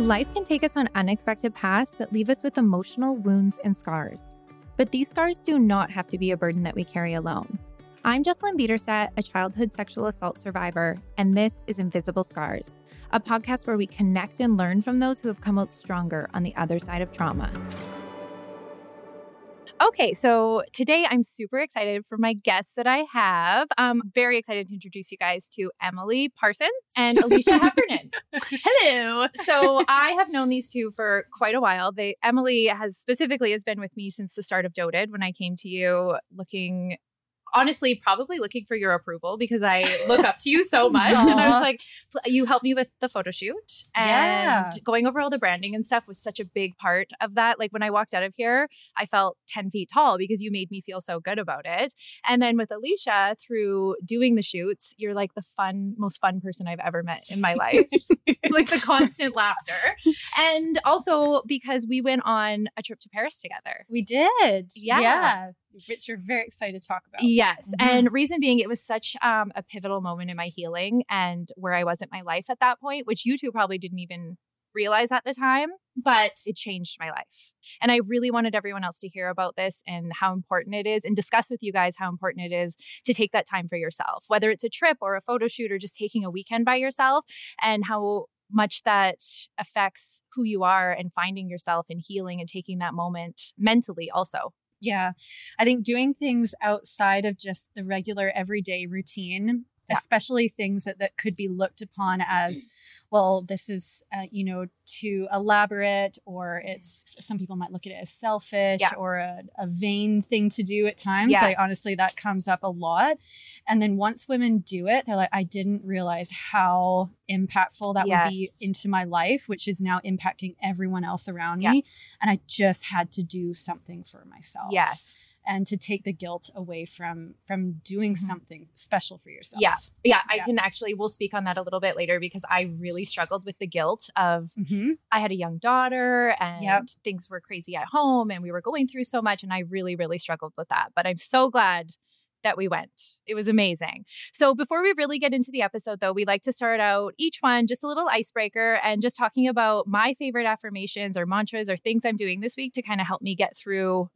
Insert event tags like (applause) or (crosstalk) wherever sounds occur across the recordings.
Life can take us on unexpected paths that leave us with emotional wounds and scars. But these scars do not have to be a burden that we carry alone. I'm Jessalynn Biederstadt, a childhood sexual assault survivor, and this is Invisible Scars, a podcast where we connect and learn from those who have come out stronger on the other side of trauma. Okay, so today I'm super excited for my guests that I have. I'm very excited to introduce you guys to Emily Parsons and Alisha Heffernan. (laughs) Hello. so (laughs) I have known these two for quite a while. They Emily has specifically has been with me since the start of Doted when I came to you looking honestly probably looking for your approval because I look up to you so (laughs) much. and I was uh-huh. like, you helped me with the photo shoot. And Yeah. going over all the branding and stuff was such a big part of that. Like when I walked out of here, I felt 10 feet tall because you made me feel so good about it. And then with Alisha, through doing the shoots, you're like the fun, most fun person I've ever met in my life. (laughs) like the constant laughter. And also because we went on a trip to Paris together. We did. Yeah. Yeah. Which you're very excited to talk about. Yes. Mhm. And reason being, it was such um, a pivotal moment in my healing and where I was at my life at that point, which you two probably didn't even realize at the time, but it changed my life. And I really wanted everyone else to hear about this and how important it is and discuss with you guys how important it is to take that time for yourself, whether it's a trip or a photo shoot or just taking a weekend by yourself, and how much that affects who you are and finding yourself and healing and taking that moment mentally also. Yeah. I think doing things outside of just the regular everyday routine, Yeah. especially things that, that could be looked upon as, mm-hmm. Well, this is, uh, you know, too elaborate, or it's, some people might look at it as selfish Yeah. or a, a vain thing to do at times. Yes. Like, honestly, that comes up a lot. And then once women do it, they're like, I didn't realize how impactful that would be into my life, which is now impacting everyone else around Yeah. me. And I just had to do something for myself Yes. and to take the guilt away from from doing Mhm. something special for yourself. Yeah. Yeah, I Yeah. can actually, we'll speak on that a little bit later because I really struggled with the guilt of hmm I had a young daughter and Yep. things were crazy at home and we were going through so much. And I really, really struggled with that. But I'm so glad that we went. It was amazing. So before we really get into the episode, though, we like to start out each one just a little icebreaker and just talking about my favorite affirmations or mantras or things I'm doing this week to kind of help me get through.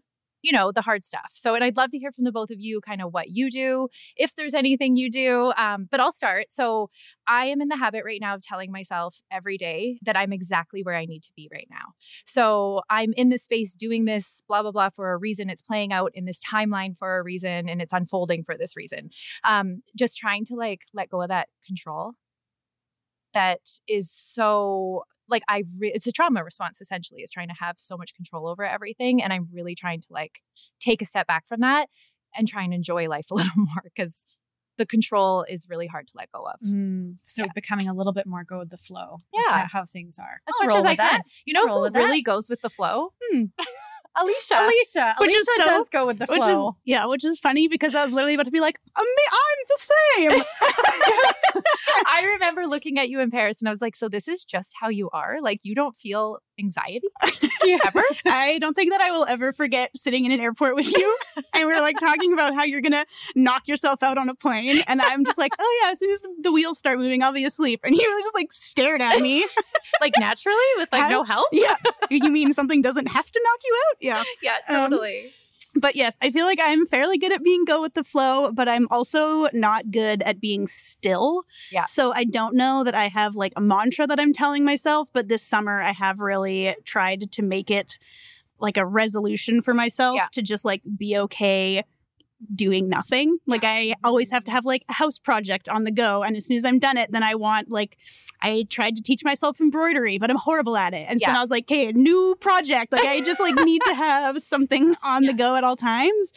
You know, the hard stuff. So, and I'd love to hear from the both of you kind of what you do, if there's anything you do. Um, but I'll start. So, I am in the habit right now of telling myself every day that I'm exactly where I need to be right now. So I'm in this space doing this, blah, blah, blah, for a reason. It's playing out in this timeline for a reason and it's unfolding for this reason. Um, just trying to like let go of that control that is so like I re- it's a trauma response essentially is trying to have so much control over everything and I'm really trying to like take a step back from that and try and enjoy life (laughs) a little more because the control is really hard to let go of. Mm, so Yeah. becoming a little bit more go with the flow. Yeah. how things are. As I'll much as I with that. can. You know Roll who with that. really goes with the flow? Hmm. Alisha. Alisha, Which Alisha is so- does go with the which flow. is yeah, which is funny because I was literally about to be like, "Um, I'm the same. (laughs) I remember looking at you in Paris and I was like, so this is just how you are? Like you don't feel anxiety (laughs) ever? (laughs) I don't think that I will ever forget sitting in an airport with you, (laughs) and we are like talking about how you're gonna knock yourself out on a plane, and I'm just like, oh yeah, as soon as the, wheels start moving, I'll be asleep, and you just like stared at me. like naturally with like How- no help? yeah, you mean something doesn't have to knock you out? Yeah. Yeah, Um, totally. But yes, I feel like I'm fairly good at being go with the flow, but I'm also not good at being still. Yeah. So I don't know that I have like a mantra that I'm telling myself, but this summer I have really tried to make it like a resolution for myself Yeah. to just like be okay doing nothing. Like I always have to have like a house project on the go and as soon as I'm done it then I want like I tried to teach myself embroidery, but I'm horrible at it. And so Yeah. then I was like, "Okay, new project. Like I just like need to (laughs) have something on Yeah. the go at all times."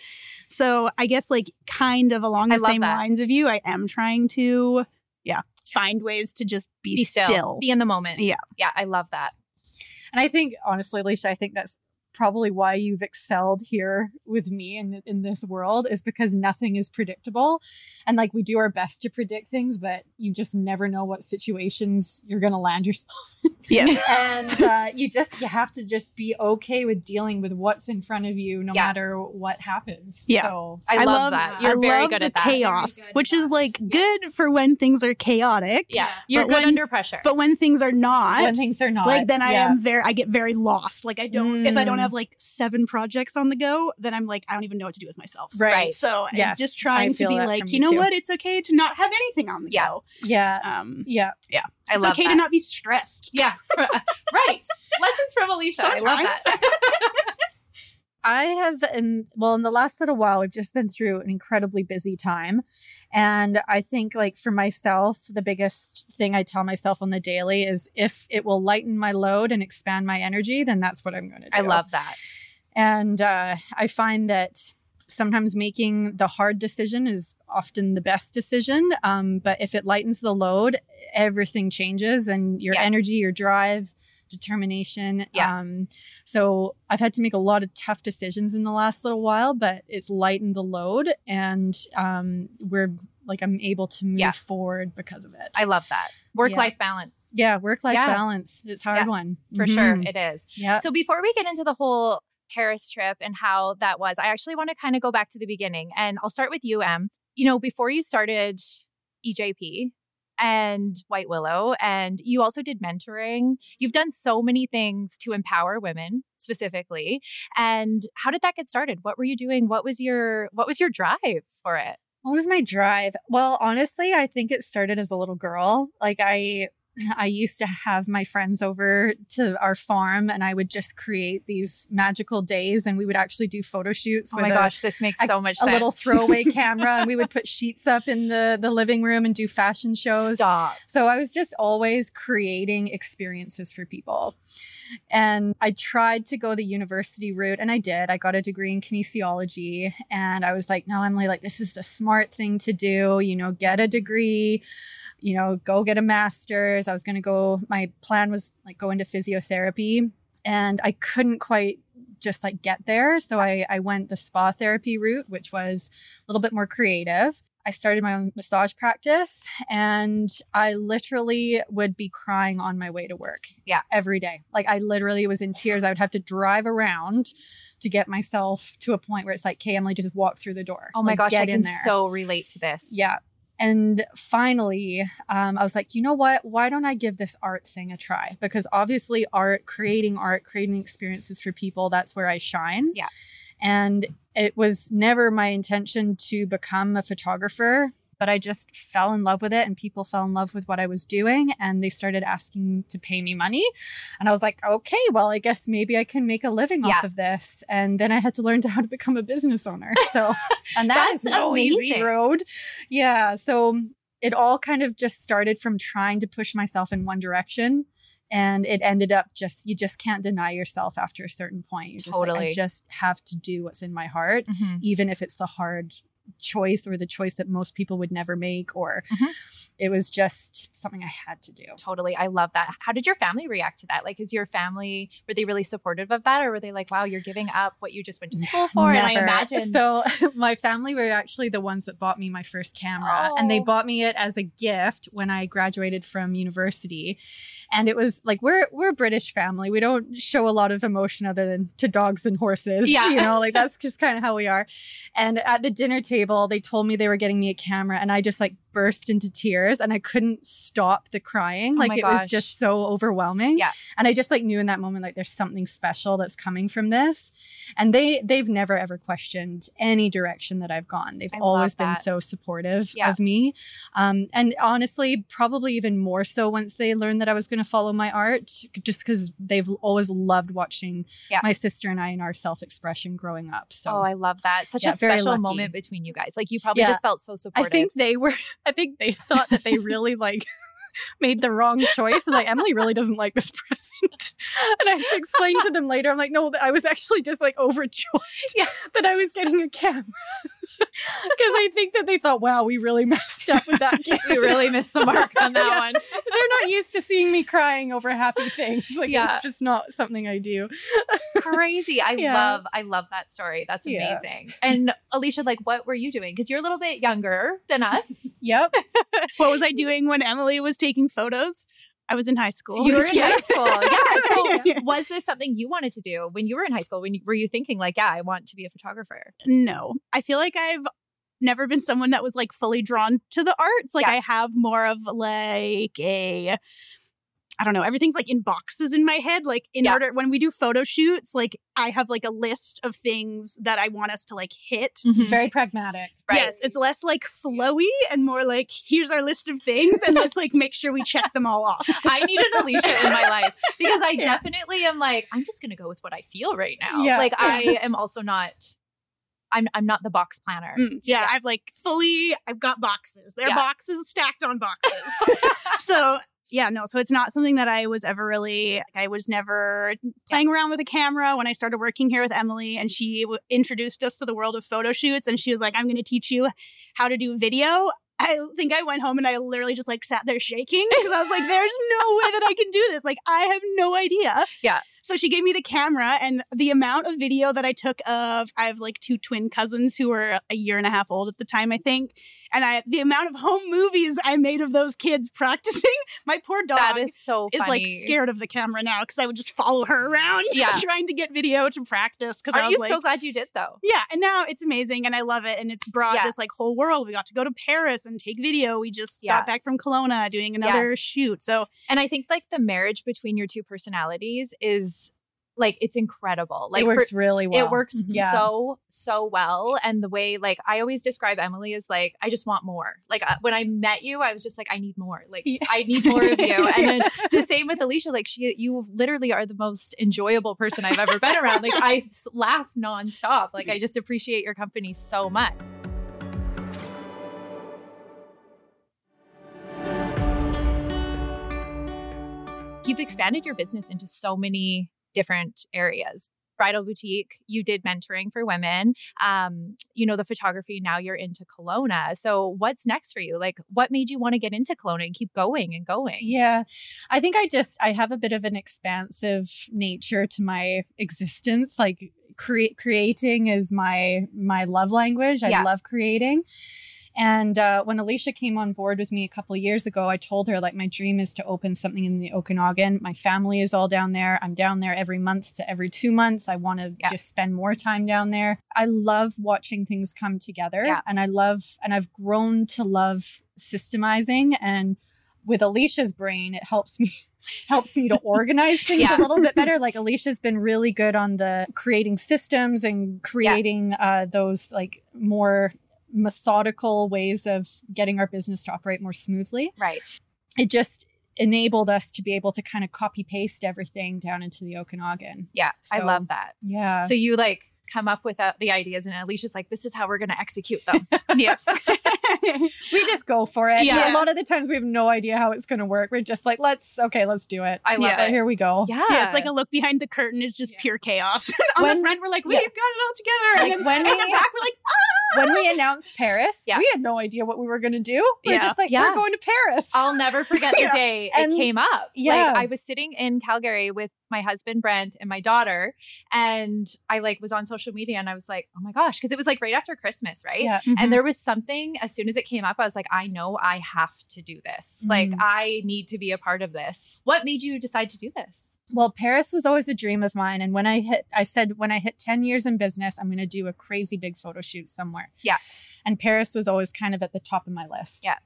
So I guess like kind of along the same that. lines of you, I am trying to yeah, find ways to just be, Be still. still. Be in the moment. Yeah. Yeah, I love that. And I think, honestly, Alisha, I think that's probably why you've excelled here with me in in this world is because nothing is predictable, and like we do our best to predict things, but you just never know what situations you're going to land yourself. in. Yes. (laughs) and uh, you just you have to just be okay with dealing with what's in front of you, no Yeah. matter what happens. Yeah. So I, love, that. You're I very love good the at that. chaos, Very good which at is that. like Yes. good for when things are chaotic. Yeah, you're good when- under pressure. But when things are not, when things are not like then I am very I get very lost. Like I don't if I don't Mm. Have like seven projects on the go, then I'm like I don't even know what to do with myself. right. Right. So I'm just trying to be like, you you know too. what? It's okay to not have anything on the Yeah. go. Yeah. Um Yeah. I it's love okay that. to not be stressed. (laughs) Yeah, (laughs) right. Lessons from Alisha. I love that. (laughs) I have, in well, in the last little while, we've just been through an incredibly busy time. And I think, like, for myself, the biggest thing I tell myself on the daily is if it will lighten my load and expand my energy, then that's what I'm going to do. I love that. And uh, I find that sometimes making the hard decision is often the best decision. Um, but if it lightens the load, everything changes and your Yeah. energy, your drive, determination. Yeah. Um, so I've had to make a lot of tough decisions in the last little while, but it's lightened the load and um, we're like, I'm able to move Yeah. forward because of it. I love that. Work life balance. yeah, work life Yeah. balance. It's a hard Yeah, one. For sure, Mhm. it is. Yeah. So before we get into the whole Paris trip and how that was, I actually want to kind of go back to the beginning. And I'll start with you, Em. You know, before you started EJP and White Willow, and you also did mentoring, you've done so many things to empower women specifically. And how did that get started? What were you doing? What was your what was your drive for it? What was my drive? Well, honestly, I think it started as a little girl. Like I I used to have my friends over to our farm and I would just create these magical days and we would actually do photo shoots Oh my a, gosh, this makes a- so much a sense. little throwaway (laughs) camera and we would put sheets up in the the living room and do fashion shows. Stop. So I was just always creating experiences for people. And I tried to go the university route and I did. I got a degree in kinesiology and I was like, no, Emily, like this is the smart thing to do, you know, get a degree, you know, go get a master's. I was going to go my plan was like go into physiotherapy and I couldn't quite just like get there. So I, I went the spa therapy route, which was a little bit more creative. I started my own massage practice and I literally would be crying on my way to work. Yeah. Every day. Like I literally was in tears. I would have to drive around to get myself to a point where it's like, okay, Emily, just walk through the door. Oh my Like, gosh, I in can there. so relate to this. Yeah. And finally, um, I was like, you know what? Why don't I give this art thing a try? Because obviously, art, creating art, creating experiences for people, that's where I shine. Yeah. And it was never my intention to become a photographer, but I just fell in love with it and people fell in love with what I was doing and they started asking to pay me money. And I was like, okay, well, I guess maybe I can make a living Yeah. off of this. And then I had to learn to how to become a business owner. (laughs) So, and that That's is no easy amazing. road. Yeah. So it all kind of just started from trying to push myself in one direction. And it ended up just, you just can't deny yourself after a certain point. You're just like, Totally. I just have to do what's in my heart, Mhm. even if it's the hard choice or the choice that most people would never make, or Mhm. it was just something I had to do. Totally. I love that. How did your family react to that? Like, is your family, were they really supportive of that? Or were they like, wow, you're giving up what you just went to school for? And I Never. imagine. So (laughs) my family were actually the ones that bought me my first camera, and they Oh. bought me it as a gift when I graduated from university. And it was like we're we're a British family. We don't show a lot of emotion other than to dogs and horses. Yeah. (laughs) you know, like (laughs) that's just kind of how we are. And at the dinner table, they told me they were getting me a camera, and I just like burst into tears, and I couldn't stop the crying. Oh like it gosh. was just so overwhelming. Yeah. And I just like knew in that moment like there's something special that's coming from this and they they've never ever questioned any direction that I've gone. They've I always been so supportive Yeah. of me, um, and honestly, probably even more so once they learned that I was going to follow my art, just because they've always loved watching Yeah. my sister and I in our self expression growing up. So. oh, I love that. Such Yeah, a special moment between you guys. Like, you probably just felt so supportive. I think they were. I think they thought that they (laughs) really like (laughs) made the wrong choice. And like Emily really doesn't like this (laughs) present. And I had to explain to them later. I'm like, no, I was actually just like overjoyed Yeah. that I was getting a camera. Because I think that they thought, wow, we really messed up with that gift. (laughs) we really missed the mark on that (laughs) Yeah. one. (laughs) They're not used to seeing me crying over happy things. Like Yeah. it's just not something I do. Crazy. I Yeah. love I love that story. That's Yeah. amazing. And Alisha, like what were you doing? Because you're a little bit younger than us. Yep. what was I doing when Emily was taking photos? I was in high school. You were (laughs) in Yeah. high school. Yeah. So (laughs) Yeah. was this something you wanted to do when you were in high school? When you, were you thinking like, yeah, I want to be a photographer? No, I feel like I've never been someone that was like fully drawn to the arts. Like. I have more of like a I don't know, everything's like in boxes in my head. Like in Yeah. order when we do photo shoots, like I have like a list of things that I want us to like hit. It's very pragmatic. Right. Yes, it's less like flowy and more like here's our list of things and let's like make sure we check them all off. (laughs) I need an Alisha in my life because I (laughs) Yeah. definitely am like, I'm just gonna go with what I feel right now. Yeah. Like I am also not I'm I'm not the box planner. Mm, yeah, Yeah. I've like fully I've got boxes. They're Yeah. boxes stacked on boxes. (laughs) so yeah, no, so it's not something that I was ever really, I was never playing around with a camera when I started working here with Emily and she w- introduced us to the world of photo shoots and she was like, I'm going to teach you how to do video. I think I went home and I literally just like sat there shaking because I was like, there's no way that I can do this. Like, I have no idea. Yeah. So she gave me the camera and the amount of video that I took of, I have like two twin cousins who were a year and a half old at the time, I think. And I, the amount of home movies I made of those kids practicing, (laughs) my poor dog that is so is like scared of the camera now because I would just follow her around, (laughs) Yeah. trying to get video to practice. Because I Are was you like, so glad you did though? yeah, and now it's amazing and I love it. And it's brought Yeah. this like whole world. We got to go to Paris and take video. We just Yeah. got back from Kelowna doing another Yes. shoot. So And I think like the marriage between your two personalities is like it's incredible. Like it for- works really well. It works Yeah. so so well, and the way like I always describe Emily is like I just want more. Like uh, when I met you, I was just like I need more. Like Yeah. I need more of you. (laughs) And then the same with Alisha. Like she, you literally are the most enjoyable person I've ever been around. Like I laugh nonstop. Like I just appreciate your company so much. You've expanded your business into so many different areas. Bridal boutique, you did mentoring for women. Um, you know, the photography, now you're into Kelowna. So what's next for you? Like what made you want to get into Kelowna and keep going and going? Yeah. I think I just I have a bit of an expansive nature to my existence. Like create creating is my my love language. I Yeah. love creating. And uh, when Alisha came on board with me a couple years ago, I told her like my dream is to open something in the Okanagan. My family is all down there. I'm down there every month to every two months. I want to Yeah. just spend more time down there. I love watching things come together, Yeah. and I love and I've grown to love systemizing and with Alisha's brain, it helps me (laughs) helps me to (laughs) organize things Yeah. a little bit better. (laughs) Like Alisha's been really good on the creating systems and creating uh, those like more methodical ways of getting our business to operate more smoothly. Right. It just enabled us to be able to kind of copy paste everything down into the Okanagan. Yeah. I love that. Yeah. So you like come up with uh, the ideas and Alisha's like, this is how we're going to execute them. (laughs) yes. (laughs) (laughs) we just go for it. Yeah. A lot of the times we have no idea how it's going to work. We're just like, let's, okay, let's do it. I love Yeah. it. Here we go. Yeah. Yeah, it's like a look behind the curtain is just Yeah. pure chaos. (laughs) On When- the front, we're like, we've yeah. got it all together. Like and then when (laughs) in the we- back, we're like, ah! when we announced Paris, Yeah. we had no idea what we were going to do. We are Yeah. just like, Yeah. we're going to Paris. I'll never forget the Yeah. day And- it came up. yeah. Like I was sitting in Calgary with my husband Brent and my daughter and I like was on social media and I was like, "Oh my gosh," because it was like right after Christmas, right? yeah. And there was something as soon as it came up, I was like, I know I have to do this. Like, Mm. I need to be a part of this. What made you decide to do this? Well, Paris was always a dream of mine. And when I hit, I said, when I hit 10 years in business, I'm going to do a crazy big photo shoot somewhere. Yeah. And Paris was always kind of at the top of my list. Yeah.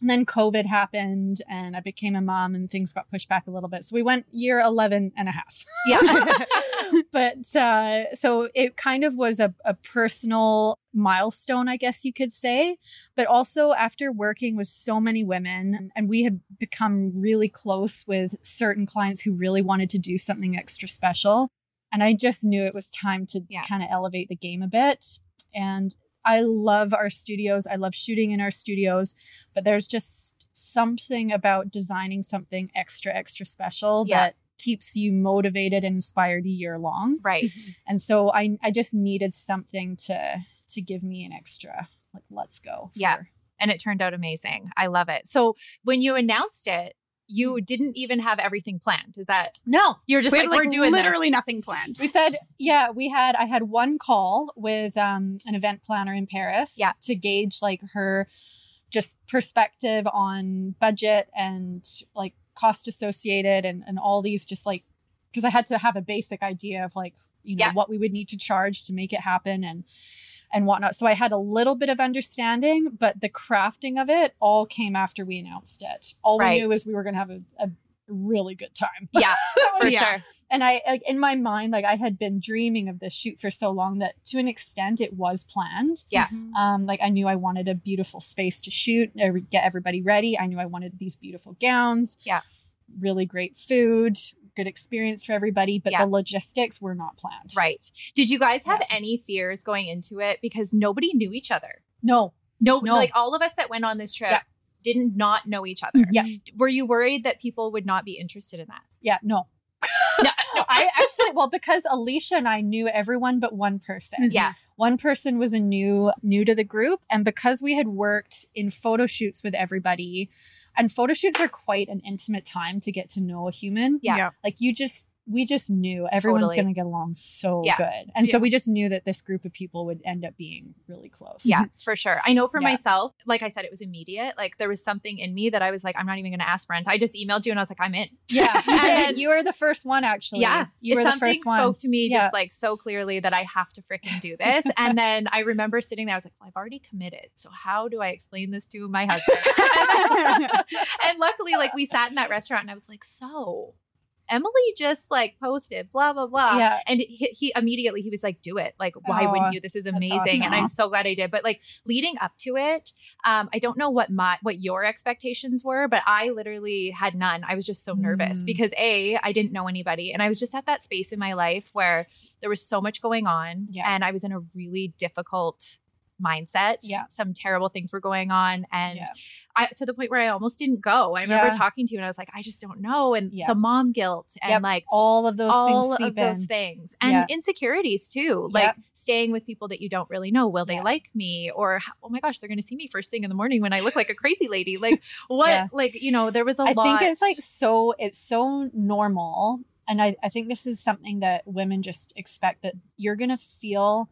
And then COVID happened and I became a mom and things got pushed back a little bit. So we went year 11 and a half. Yeah. (laughs) (laughs) but uh, so it kind of was a, a personal milestone, I guess you could say. But also, after working with so many women, and we had become really close with certain clients who really wanted to do something extra special. And I just knew it was time to Yeah. kind of elevate the game a bit. And I love our studios. I love shooting in our studios, but there's just something about designing something extra, extra special Yeah. that keeps you motivated and inspired a year long. right. And so I I just needed something to to give me an extra like let's go. Yeah. and it turned out amazing. I love it. So when you announced it, you didn't even have everything planned. Is that No, you're just we like, like we're doing literally this. nothing planned. we said yeah we had i had one call with um, an event planner in paris Yeah. to gauge like her just perspective on budget and like cost associated and, and all these just like because i had to have a basic idea of like you know Yeah. what we would need to charge to make it happen and and whatnot so i had a little bit of understanding but the crafting of it all came after we announced it all we knew Right. was we were going to have a, a really good time (laughs) Yeah, for Yeah. sure. and I like in my mind, like I had been dreaming of this shoot for so long that to an extent it was planned. Yeah. Mhm. Um, like I knew I wanted a beautiful space to shoot, uh, get everybody ready. I knew I wanted these beautiful gowns. Yeah. Really great food, good experience for everybody, but Yeah. the logistics were not planned. Right. Did you guys have Yeah. any fears going into it because nobody knew each other? No. No, No. like all of us that went on this trip Yeah. Didn't not know each other. Mm-hmm. Yeah. Were you worried that people would not be interested in that? Yeah. No. (laughs) No, no. I actually, well, because Alisha and I knew everyone but one person. Mm-hmm. Yeah. one person was a new new to the group and because we had worked in photo shoots with everybody and photo shoots are quite an intimate time to get to know a human Yeah. like you just we just knew everyone's Totally. going to get along so Yeah. good and so we just knew that this group of people would end up being really close Yeah, for sure. I know for Yeah. myself, like I said, it was immediate. Like there was something in me that I was like, I'm not even going to ask Brent. I just emailed you and I was like, I'm in. yeah (laughs) you, And then- you were the first one actually yeah. you were the first one spoke to me Yeah. just like so clearly that I have to freaking do this. (laughs) and then I remember sitting there, I was like, well, I've already committed. So how do I explain this to my husband? (laughs) and luckily, like we sat in that restaurant and I was like, so Emily just like posted blah blah blah. Yeah. And he, he immediately he was like, "Do it! Like, why Oh, wouldn't you? This is amazing!" And. I'm so glad I did. But like leading up to it, um, I don't know what my what your expectations were, but I literally had none. I was just so nervous Mm. because a I didn't know anybody, and I was just at that space in my life where there was so much going on, Yeah. and I was in a really difficult mindset. Yeah. Some terrible things were going on, and Yeah. I to the point where I almost didn't go. I remember Yeah. talking to you and I was like, I just don't know. And Yeah. the mom guilt and Yep. like all of those all things of those in. things and Yeah. insecurities too. Like staying with people that you don't really know. Will they like me? Or oh my gosh, they're gonna see me first thing in the morning when I look like a crazy lady. (laughs) Like what like, you know, there was a I lot I think it's like so it's so normal. And I, I think this is something that women just expect that you're gonna feel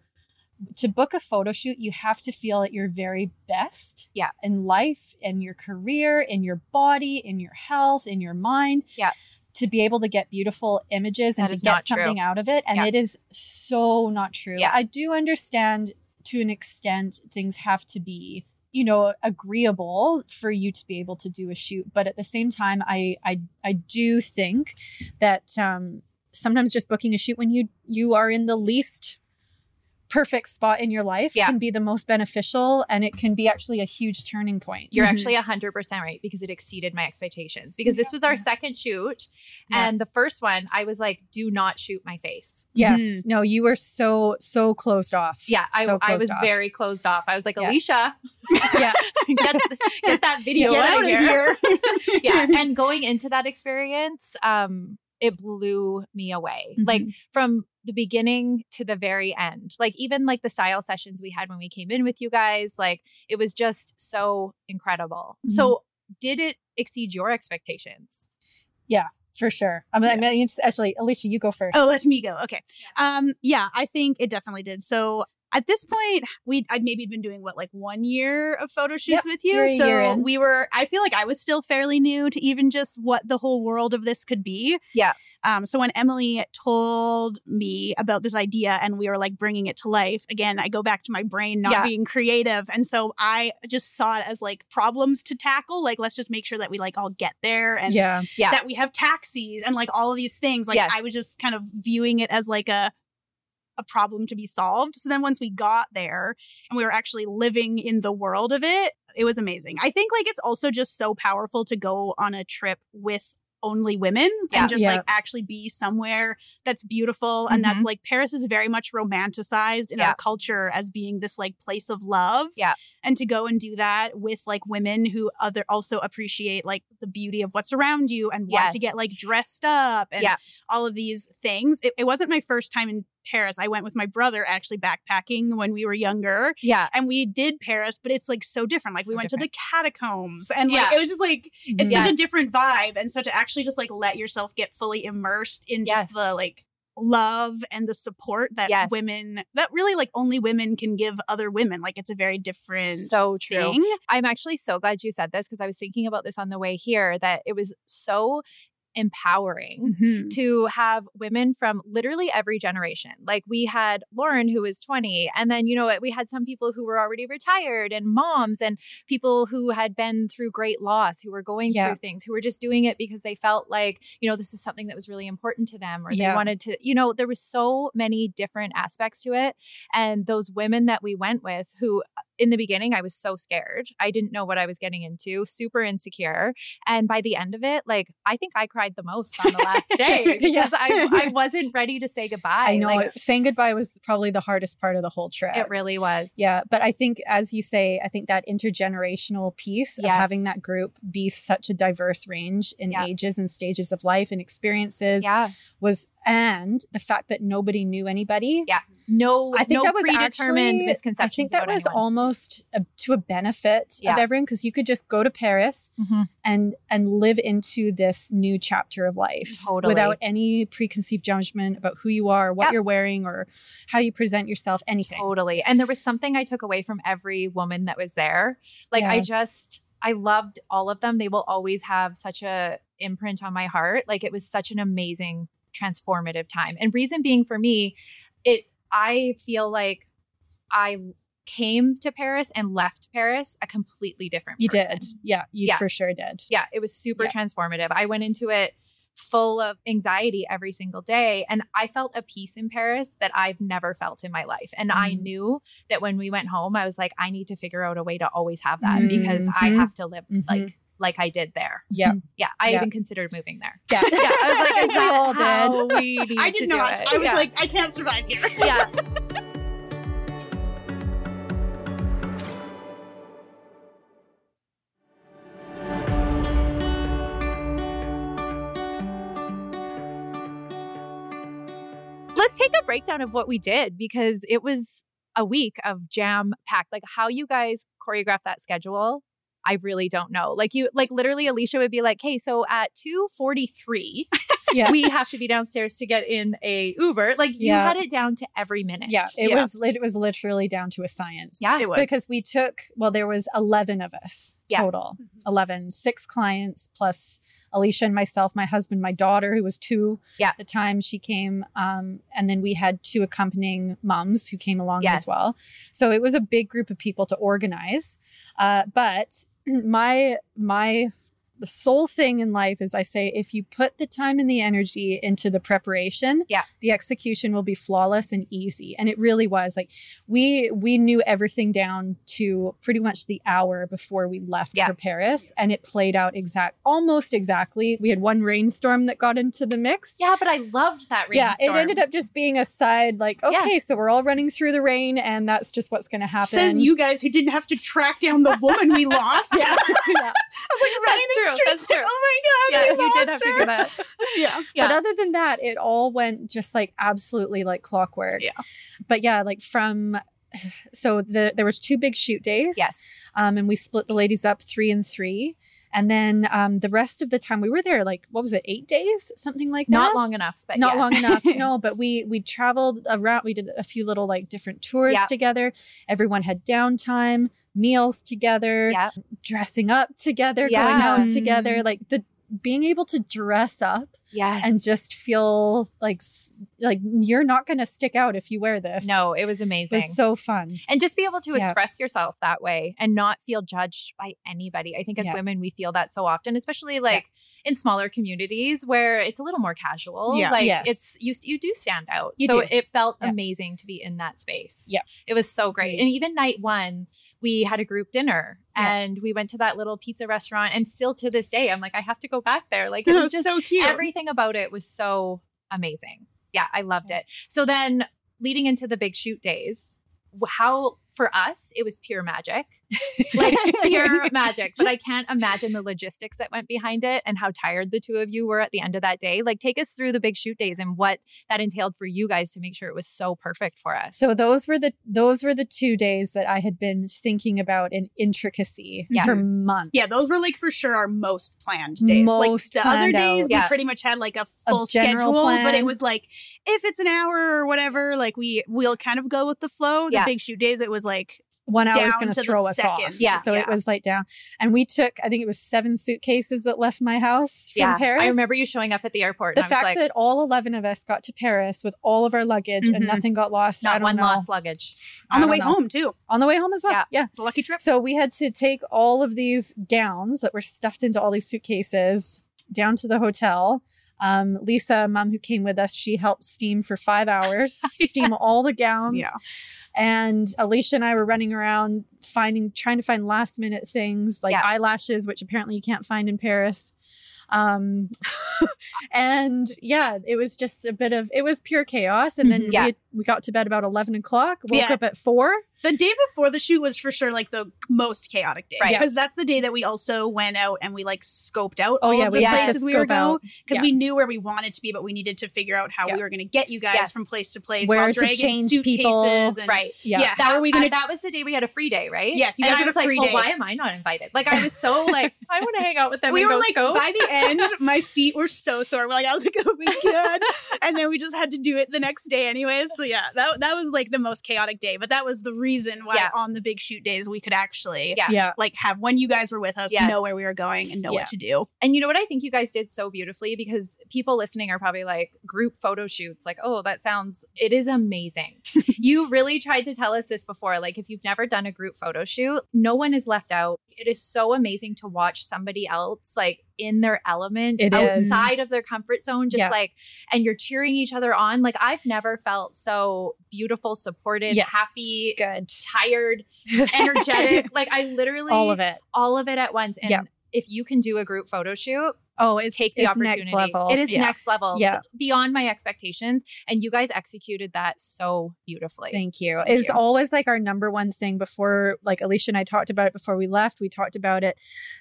to book a photo shoot, you have to feel at your very best Yeah. in life, in your career, in your body, in your health, in your mind. Yeah. To be able to get beautiful images and to get not true. something out of it. And Yeah. it is so not true. Yeah. I do understand to an extent things have to be you know agreeable for you to be able to do a shoot but at the same time i i i do think that um sometimes just booking a shoot when you you are in the least perfect spot in your life Yeah. can be the most beneficial and it can be actually a huge turning point You're Mhm. actually 100% right because it exceeded my expectations. Because this was our second shoot. Yeah. And the first one, I was like, do not shoot my face. yes no you were so so closed off Yeah, I, So I closed was off. very closed off. I was like, Yeah. Alisha, (laughs) yeah (laughs) get, get that video Get out out of of here. here. (laughs) yeah. And going into that experience, um, it blew me away. Like Mhm. from the beginning to the very end. Like even like the style sessions we had when we came in with you guys, like it was just so incredible. Mhm. So did it exceed your expectations? Yeah, for sure i mean, I mean actually alisha you go first Oh, let me go. Okay. Um, yeah, I think it definitely did. So at this point, we I'd maybe been doing what like one year of photo shoots with you're you. So we were. I feel like I was still fairly new to even just what the whole world of this could be. Yeah. Um. So when Emily told me about this idea and we were like bringing it to life again, I go back to my brain not Yeah. being creative, and so I just saw it as like problems to tackle. Like let's just make sure that we like all get there and yeah Yeah. that we have taxis and like all of these things. Like Yes. I was just kind of viewing it as like a a problem to be solved. So then once we got there and we were actually living in the world of it, it was amazing. I think like it's also just so powerful to go on a trip with only women Yeah. and just Yeah. like actually be somewhere that's beautiful and that's mm-hmm. like Paris is very much romanticized in Yeah. our culture as being this like place of love. Yeah. And to go and do that with like women who other also appreciate like the beauty of what's around you and want to get like dressed up and Yeah. all of these things. It, it wasn't my first time in Paris. I went with my brother actually backpacking when we were younger. Yeah. And we did Paris, but it's like so different. Like So we went to the catacombs and like Yeah. it was just like it's Yes. such a different vibe. And so to actually just like let yourself get fully immersed in just Yes. the like love and the support that Yes. women that really like only women can give other women. Like it's a very different So true. thing. I'm actually so glad you said this because I was thinking about this on the way here that it was so empowering Mhm. to have women from literally every generation. Like we had Lauren who was 20 and then you know we had some people who were already retired and moms and people who had been through great loss who were going Yeah. through things who were just doing it because they felt like you know this is something that was really important to them or they wanted to you know there was so many different aspects to it and those women that we went with who in the beginning I was so scared. I didn't know what I was getting into, super insecure. And by the end of it, like I think I cried the most on the last day (laughs) because Yeah. I, I (laughs) wasn't ready to say goodbye. I know Like, saying goodbye was probably the hardest part of the whole trip. it really was. Yeah, but I think, as you say, I think that intergenerational piece of having that group be such a diverse range in Yeah. ages and stages of life and experiences Yeah. was, and the fact that nobody knew anybody. Yeah. No, I think no that was predetermined actually, I think that was anyone. almost a, to a benefit of everyone because you could just go to Paris Mhm. and and live into this new chapter of life Totally. without any preconceived judgment about who you are, what you're wearing, or how you present yourself, anything. Totally. And there was something I took away from every woman that was there. Like I just I loved all of them. They will always have such a imprint on my heart. Like it was such an amazing transformative time. And reason being for me, it I feel like I came to Paris and left Paris a completely different You person. did, yeah, you Yeah. for sure did. Yeah, it was super Yeah. transformative. I went into it full of anxiety every single day. And I felt a peace in Paris that I've never felt in my life. And I Mhm. knew that when we went home, I was like, I need to figure out a way to always have that because I Mhm. have to live Mhm. like like I did there. Yeah, mm. Yeah, I Yeah. even considered moving there. yeah, (laughs) Yeah, I was like, is We that all did. how we need I to did do not. it? I was Yeah. like, I can't survive here. yeah. (laughs) Let's take a breakdown of what we did because it was a week of jam packed. Like how you guys choreographed that schedule, I really don't know. Like you like literally Alisha would be like, "Hey, so at 2:43, yeah. we have to be downstairs to get in a Uber." Like you Yeah. had it down to every minute. yeah, it Yeah. was it was literally down to a science. Yeah. It was Because we took, well, there was 11 of us Yeah. total, Mhm. 11, six clients plus Alisha and myself, my husband, my daughter, who was two Yeah. at the time she came. Um, and then we had two accompanying moms who came along Yes. as well. So it was a big group of people to organize. Uh, but (clears throat) my, my, the sole thing in life is I say if you put the time and the energy into the preparation, Yeah. the execution will be flawless and easy. And it really was. Like we we knew everything down to pretty much the hour before we left Yeah. for Paris and it played out exact almost exactly. We had one rainstorm that got into the mix. Yeah, but I loved that rainstorm. Yeah, it ended up just being a side like, Yeah. okay, so we're all running through the rain and that's just what's going to happen. says you guys who didn't have to track down the woman we lost. (laughs) Yeah. yeah. (laughs) I was like running That's true, like, oh my god, Yeah, you did have to her. do that. Yeah. (laughs) Yeah. But other than that, it all went just like absolutely like clockwork. Yeah. But yeah, like from (sighs) so the there was two big shoot days. Yes. Um, and we split the ladies up three and three. And then um, the rest of the time we were there, like what was it, eight days, something like that? Not long enough, but Not yes. long enough, (laughs) no. But we we traveled around. We did a few little like different tours Yeah. together. Everyone had downtime, meals together, Yeah. dressing up together, Yeah. going out together. Like the being able to dress up Yes. and just feel like like you're not going to stick out if you wear this. no, it was it amazing. was so fun. and just be able to Yeah. express yourself that way and not feel judged by anybody. I think as Yeah. women, we feel that so often, especially like in smaller communities where it's a little more casual. Yeah. Like Yes. it's you, you do stand out. You so do. it felt Yeah. amazing to be in that space. Yeah. It was so great. And even night one, we had a group dinner Yeah. and we went to that little pizza restaurant. And still to this day, I'm like, I have to go back there. Like It was was just so cute. everything about it was so amazing. Yeah, I loved it. So then leading into the big shoot days, how for us, it was pure magic. (laughs) like pure magic. But I can't imagine the logistics that went behind it and how tired the two of you were at the end of that day. Like, take us through the big shoot days and what that entailed for you guys to make sure it was so perfect for us. So those were the those were the two days that I had been thinking about in intricacy Yeah. for mm-hmm. months. Yeah, those were like for sure our most planned days. like Most the other days, out. we Yeah. pretty much had like a full general schedule, but it was like if it's an hour or whatever, like we we'll kind of go with the flow. The Yeah. big shoot days, it was like one hour is down going to to throw us second. off. Yeah. So it was like down, and we took I think it was seven suitcases that left my house from yeah, Paris. I remember you showing up at the airport. the and I was fact like, that all 11 of us got to Paris with all of our luggage and Mhm. nothing got lost. I not don't one know. lost luggage. on I the way know. home too. On the way home as well. Yeah. yeah. It's a lucky trip. So we had to take all of these gowns that were stuffed into all these suitcases down to the hotel. Um, Lisa, mom who came with us, she helped steam for five hours, (laughs) steam Yes. all the gowns. Yeah. And Alisha and I were running around finding, trying to find last minute things like Yeah. eyelashes, which apparently you can't find in Paris. Um, (laughs) and yeah, it was just a bit of, it was pure chaos. And then Mhm. we, Yeah. had- we got to bed about 11 o'clock, woke Yeah. up at four. The day before the shoot was for sure like the most chaotic day Right. because Yes. that's the day that we also went out and we like scoped out Oh, all yeah, of we the had to places we were scope out. going because Yeah. we knew where we wanted to be, but we needed to figure out how Yeah. we were going to get you guys Yes. from place to place Where while to dragging change suitcases people. and Right. Yeah. yeah. How are we going to? that was the day we had a free day, right? Yes, you and guys I had a was like, free well, day. why am I not invited? Like, I was so (laughs) like, I want to hang out with them. we and were go like scope. by the (laughs) end, my feet were so sore. We're like, I was like, oh my (laughs) god, and then we just had to do it the next day anyways. So yeah, that that was like the most chaotic day, but that was the reason why Yeah. on the big shoot days we could actually Yeah. Yeah. like have when you guys were with us, Yes. know where we were going and know Yeah. what to do. And you know what I think you guys did so beautifully because people listening are probably like group photo shoots. Like, oh, that sounds, it is amazing. (laughs) you really tried to tell us this before. Like, if you've never done a group photo shoot, no one is left out. It is so amazing to watch somebody else like in their element It is. outside of their comfort zone, just Yeah. like, and you're cheering each other on. Like, I've never felt so beautiful, supported, Yes. happy, Good. tired, (laughs) energetic. (laughs) like, I literally, all of it. all of it at once. And if you can do a group photo shoot, Oh, it's take the it's opportunity. next level. It is Yeah. next level. Yeah. Beyond my expectations. And you guys executed that so beautifully. Thank you. Thank it was you. always like our number one thing before, like Alisha and I talked about it before we left. We talked about it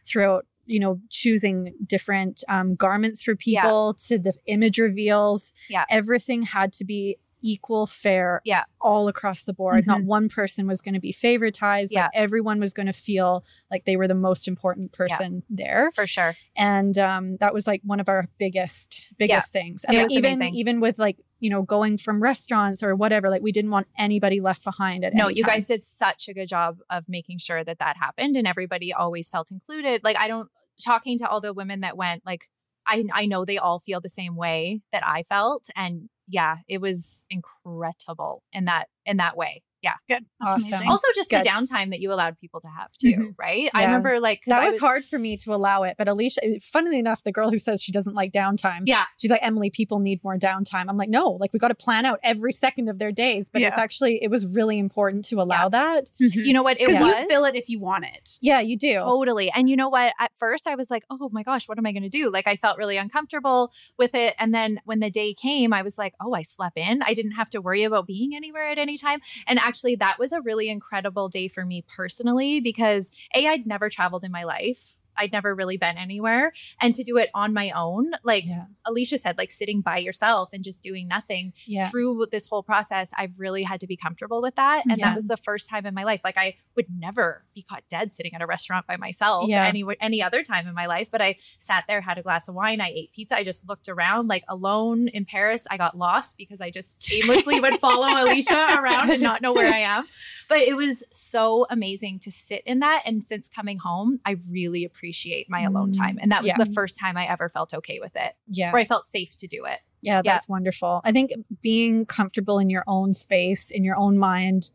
throughout, you know, choosing different um, garments for Yeah. people to the image reveals. Yeah. Everything had to be equal, fair, Yeah. all across the board. Not Mhm. one person was going to be favoritized. Yeah. Like everyone was going to feel like they were the most important person there. For sure. and um, that was like one of our biggest biggest things and like, even amazing. even with like you know going from restaurants or whatever like we didn't want anybody left behind at No, you time. guys did such a good job of making sure that that happened and everybody always felt included. Like, I don't, talking to all the women that went, like, I, I know they all feel the same way that I felt. And yeah, it was incredible in that, in that way. Yeah. Good. That's Awesome. amazing. Also, just Good. the downtime that you allowed people to have too, Mhm. right? I remember like that I was hard for me to allow it but alisha funnily enough the girl who says she doesn't like downtime Yeah. she's like emily people need more downtime i'm like no like we got to plan out every second of their days but it's actually it was really important to allow Yeah. that You know what? It because was you fill it if you want it. yeah you do Totally. And you know what? At first, I was like, oh my gosh, what am I going to do? Like, I felt really uncomfortable with it. And then when the day came, I was like, oh, I slept in. I didn't have to worry about being anywhere at any time. And actually, that was a really incredible day for me personally because A, I'd never traveled in my life. I'd never really been anywhere. And to do it on my own, like yeah Alisha said, like sitting by yourself and just doing nothing yeah through this whole process, I've really had to be comfortable with that. And Yeah. that was the first time in my life. Like I would never be caught dead sitting at a restaurant by myself any any other time in my life. But I sat there, had a glass of wine, I ate pizza. I just looked around like alone in Paris. I got lost because I just (laughs) aimlessly would follow Alisha around and not know where I am. (laughs) But it was so amazing to sit in that. And since coming home, I really appreciate my alone Mm, time. And that was yeah. the first time I ever felt okay with it, yeah or I felt safe to do it. Yeah, that's wonderful. I think being comfortable in your own space, in your own mind,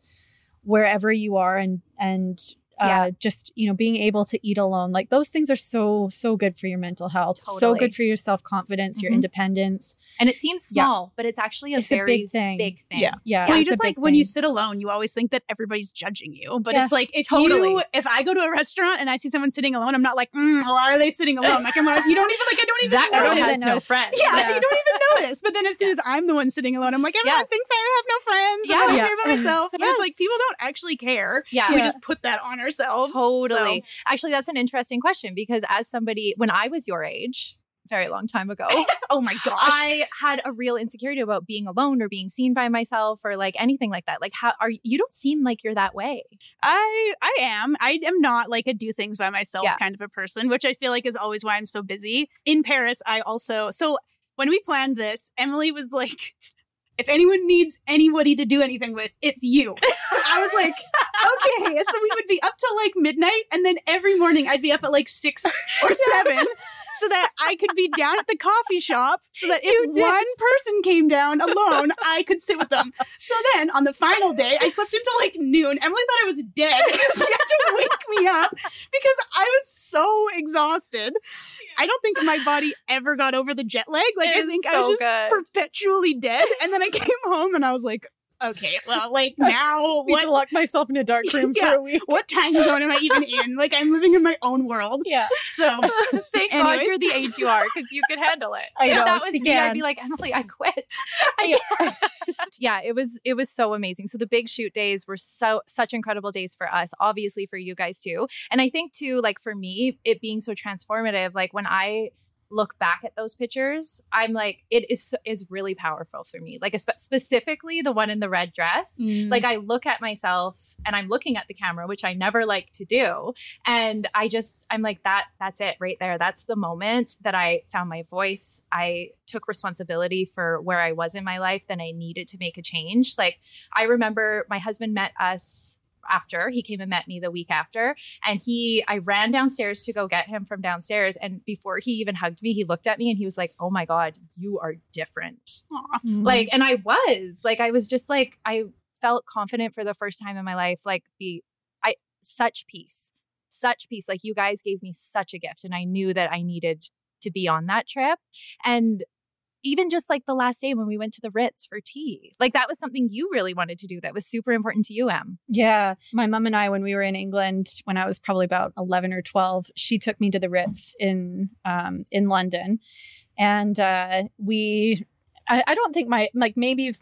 wherever you are, and and Yeah. uh, just you know being able to eat alone like those things are so so good for your mental health so good for your self-confidence your Mhm. independence And it seems Yeah. small, but it's actually a It's a very big thing. big thing. Yeah. yeah well, you just like big when you sit alone, you always think that everybody's judging you. But Yeah, it's like if totally. you, if I go to a restaurant and I see someone sitting alone, I'm not like, mm, why are they sitting alone? Like I'm like, you don't even like, I don't even That I girl notice. has no friends. Yeah, Yeah. you don't even notice. But then as soon as I'm the one sitting alone, I'm like, everyone Yeah. thinks I have no friends. Yeah. I'm over Yeah. here by myself. But it's like people don't actually care. Yeah. We just put that on ourselves. Totally. So- Actually, that's an interesting question because as somebody, when I was your age, very long time ago, (laughs) oh my gosh. I had a real insecurity about being alone or being seen by myself or like anything like that. Like, how are you? Don't seem like you're that way. I I am. I am not like a do things by myself Yeah. kind of a person, which I feel like is always why I'm so busy. In Paris, I also so when we planned this, Emily was like, (laughs) if anyone needs anybody to do anything with, it's you. (laughs) So I was like, okay. So we would be up till like midnight, and then every morning I'd be up at like six (laughs) or seven. So that I could be down at the coffee shop, so that if one person came down alone, I could sit with them. So then on the final day, I slept until like noon. Emily thought I was dead because (laughs) she had to wake me up because I was so exhausted. I don't think my body ever got over the jet lag. Like I think I was just good. perpetually dead. And then I (laughs) came home and I was like, okay, well, like (laughs) now what lock myself in a dark (laughs) room Yeah. for a week what time zone am I even in? Like I'm living in my own world. yeah So Thank Anyway. God you're the age you are because you could handle it. I if know, that was me, I'd be like, Emily, I quit. I can't. yeah, it was it was so amazing. So the big shoot days were so such incredible days for us, obviously for you guys too. And I think too, like for me, it being so transformative, like when I look back at those pictures, I'm like, it is is really powerful for me. Like espe- specifically the one in the red dress. Mm. Like I look at myself and I'm looking at the camera, which I never like to do. And I just, I'm like, that, that's it right there. That's the moment that I found my voice. I took responsibility for where I was in my life, then I needed to make a change. Like I remember my husband met us after he came and met me the week after and he i ran downstairs to go get him from downstairs and before he even hugged me he looked at me and he was like oh my god you are different aw. Mhm. like and i was like i was just like i felt confident for the first time in my life like the i such peace such peace like you guys gave me such a gift and i knew that i needed to be on that trip and even just like the last day when we went to the ritz for tea like that was something you really wanted to do that was super important to you em Yeah. My mom and I, when we were in England, when I was probably about 11 or 12, she took me to the Ritz in, um, in London. And uh, we, I, I don't think my, like maybe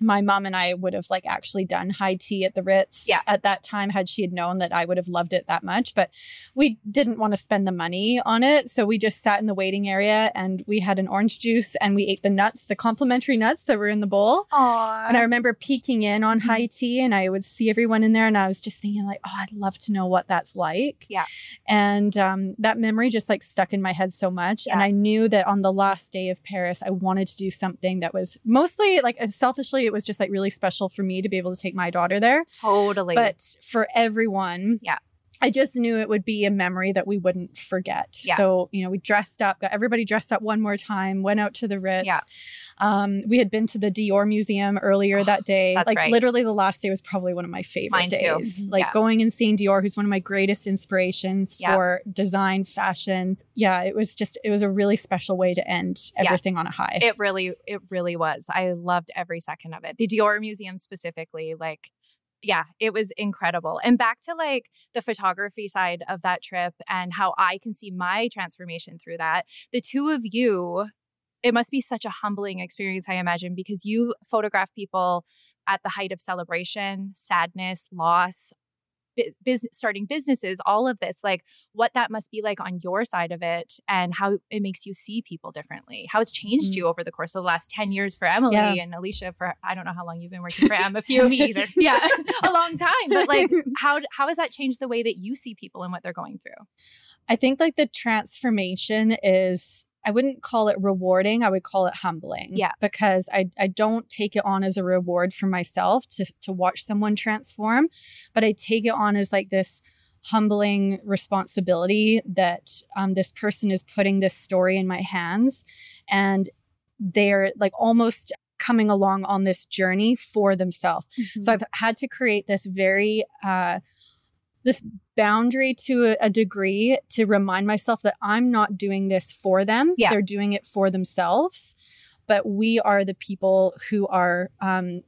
my mom and I would have like actually done high tea at the Ritz Yeah. at that time had she had known that I would have loved it that much. But we didn't want to spend the money on it. So we just sat in the waiting area and we had an orange juice and we ate the nuts, the complimentary nuts that were in the bowl. And I remember peeking in on Mm-hmm. high tea and I would see everyone in there and I was just thinking like, oh, I'd love to know what that's like. Yeah. And um, that memory just like stuck in my head so much. And I knew that on the last day of Paris, I wanted to do something that was mostly like uh, selfishly, it was just like really special for me to be able to take my daughter there. totally But for everyone, Yeah. I just knew it would be a memory that we wouldn't forget. Yeah. So, you know, we dressed up, got everybody dressed up one more time, went out to the Ritz. Yeah. Um, we had been to the Dior Museum earlier that day. that's like right. literally the last day was probably one of my favorite Mine too. Like Yeah. going and seeing Dior, who's one of my greatest inspirations Yeah. for design, fashion. Yeah, it was just it was a really special way to end everything on a high. It really, it really was. I loved every second of it. The Dior Museum specifically, like, yeah, it was incredible. And back to like the photography side of that trip and how I can see my transformation through that. The two of you, it must be such a humbling experience, I imagine, because you photograph people at the height of celebration, sadness, loss, business, starting businesses, all of this, like what that must be like on your side of it and how it makes you see people differently. How it's changed Mm. you over the course of the last 10 years for Emily Yeah. and Alisha for, I don't know how long you've been working for Em, a few. (laughs) Me either. (laughs) yeah, a long time. But like, (laughs) how, how has that changed the way that you see people and what they're going through? I think like the transformation is I wouldn't call it rewarding. I would call it humbling. Yeah. Because I, I don't take it on as a reward for myself to, to watch someone transform, but I take it on as like this humbling responsibility that um, this person is putting this story in my hands and they're like almost coming along on this journey for themselves. Mm-hmm. So I've had to create this very uh, this boundary to a, a degree to remind myself that I'm not doing this for them. Yeah. They're doing it for themselves. But we are the people who are um,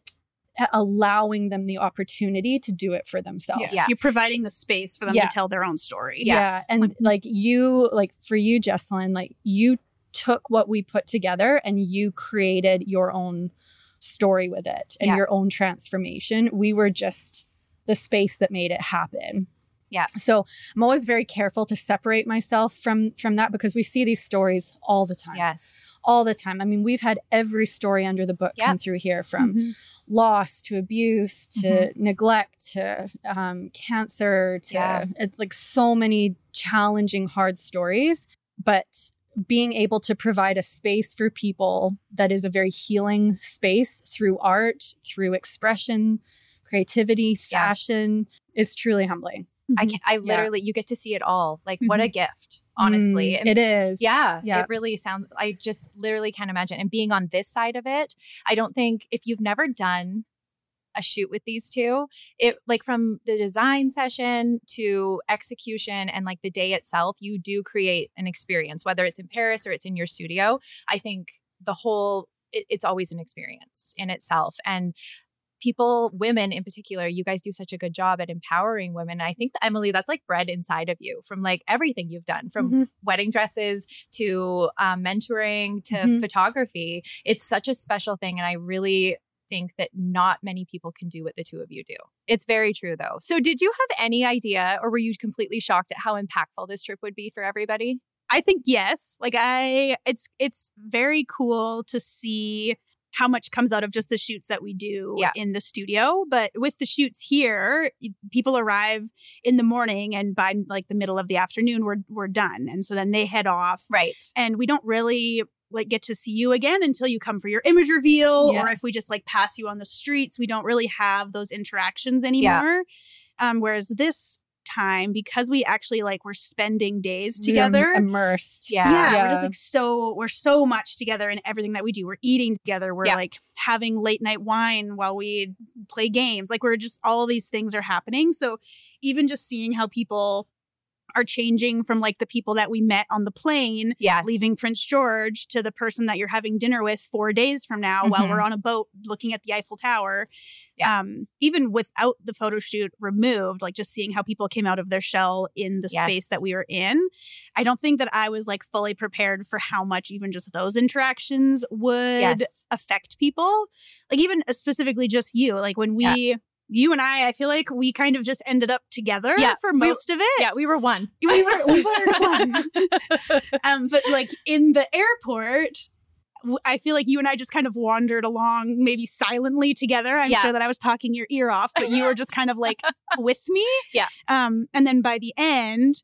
allowing them the opportunity to do it for themselves. Yeah. You're providing the space for them Yeah. to tell their own story. Yeah. And like you, like for you, Jessalynn, like you took what we put together and you created your own story with it and Yeah. your own transformation. We were just the space that made it happen. Yeah. So I'm always very careful to separate myself from from that because we see these stories all the time. Yes. All the time. I mean, we've had every story under the book come through here from Mhm. loss to abuse to Mm-hmm. neglect to um, cancer to Yeah. it's like so many challenging hard stories but being able to provide a space for people that is a very healing space through art through expression creativity Yeah. fashion is truly humbling I can, I literally you get to see it all. Like what a gift, Mm, honestly. And it is Yeah, Yeah. it really sounds. I just literally can't imagine. And being on this side of it, I don't think if you've never done a shoot with these two, it like from the design session to execution and like the day itself, you do create an experience, whether it's in Paris or it's in your studio. I think the whole it, it's always an experience in itself and people women in particular you guys do such a good job at empowering women and i think emily that's like bred inside of you from like everything you've done from Mhm. wedding dresses to um, mentoring to Mhm. photography. It's such a special thing. And I really think that not many people can do what the two of you do. It's very true, though. So, did you have any idea, or were you completely shocked at how impactful this trip would be for everybody? I think yes. Like I it's it's very cool to see how much comes out of just the shoots that we do Yeah. in the studio, but with the shoots here, people arrive in the morning and by like the middle of the afternoon we're we're done. And so then they head off Right. and we don't really like get to see you again until you come for your image reveal or if we just like pass you on the streets we don't really have those interactions anymore um whereas this time because we actually like we're spending days We're im- together immersed Yeah. yeah, we're just like so we're so much together in everything that we do. We're eating together. We're Yeah. like having late night wine while we play games. Like we're just all these things are happening. So even just seeing how people are changing from like the people that we met on the plane Yes. leaving Prince George to the person that you're having dinner with four days from now while Mhm. we're on a boat looking at the Eiffel Tower. Yeah. Um, even without the photo shoot removed, like just seeing how people came out of their shell in the Yes. space that we were in, I don't think that I was like fully prepared for how much even just those interactions would Yes. affect people. Like even uh, specifically just you, like when we. Yeah. You and I, I feel like we kind of just ended up together Yeah, for we- most of it Yeah, we were one. (laughs) we were we were (laughs) one. (laughs) um, but like in the airport, I feel like you and I just kind of wandered along, maybe silently together. I'm Yeah. sure that I was talking your ear off, but you were just kind of like with me. Yeah. Um, and then by the end,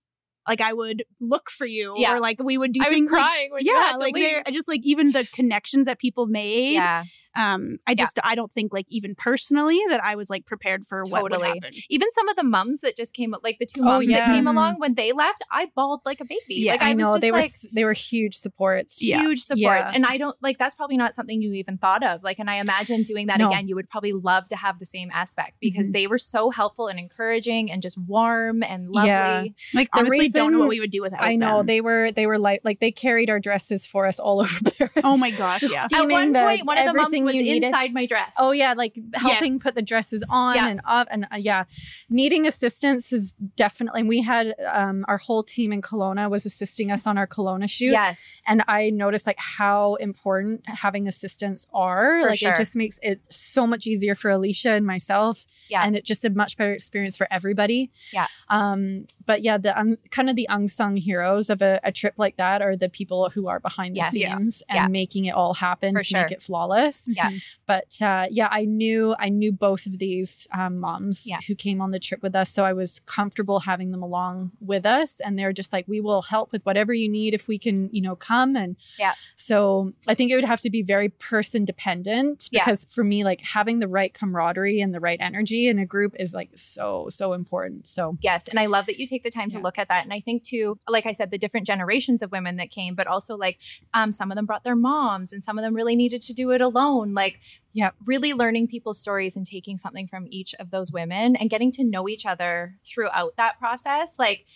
like I would look for you, Yeah. or like we would do I was things like. crying when you Yeah, like they're just like even the connections that people made. Yeah. Um, I just I don't think like even personally that I was like prepared for what would Totally. happen. Even some of the mums that just came, like the two moms that yeah. came Mhm. along when they left, I bawled like a baby. Yeah. like I, I, was know just they were like, s- they were huge supports. Yeah. huge supports. Yeah. And I don't like that's probably not something you even thought of. Like, and I imagine doing that No. again, you would probably love to have the same aspect because Mhm. they were so helpful and encouraging and just warm and lovely. Yeah. Like The honestly, don't know what we would do without I know them. they were they were like like they carried our dresses for us all (laughs) over Paris. Oh my gosh, yeah. At Steaming one the- point, one of the mums everything was you needed. inside my dress. Oh yeah, like helping Yes. put the dresses on Yeah. and off, and uh, yeah, needing assistance is definitely. And We had um, our whole team in Kelowna was assisting us on our Kelowna shoot, yes. and I noticed like how important having assistants are. For like sure. it just makes it so much easier for Alisha and myself, Yeah. and it just a much better experience for everybody. Yeah. Um. But yeah, the un- kind of the unsung heroes of a, a trip like that are the people who are behind Yes. the Yeah. scenes and Yeah. making it all happen For to sure. make it flawless Yeah. but uh, yeah i knew i knew both of these um, moms Yeah. who came on the trip with us so i was comfortable having them along with us and they're just like we will help with whatever you need if we can you know come and Yeah. so i think it would have to be very person dependent Yeah. because for me like having the right camaraderie and the right energy in a group is like so so important so Yes. And I love that you take the time to Yeah. look at that. And I think too, like I said, the different generations of women that came, but also like um, some of them brought their moms and some of them really needed to do it alone. Own. Like, yeah really learning people's stories and taking something from each of those women and getting to know each other throughout that process. Like,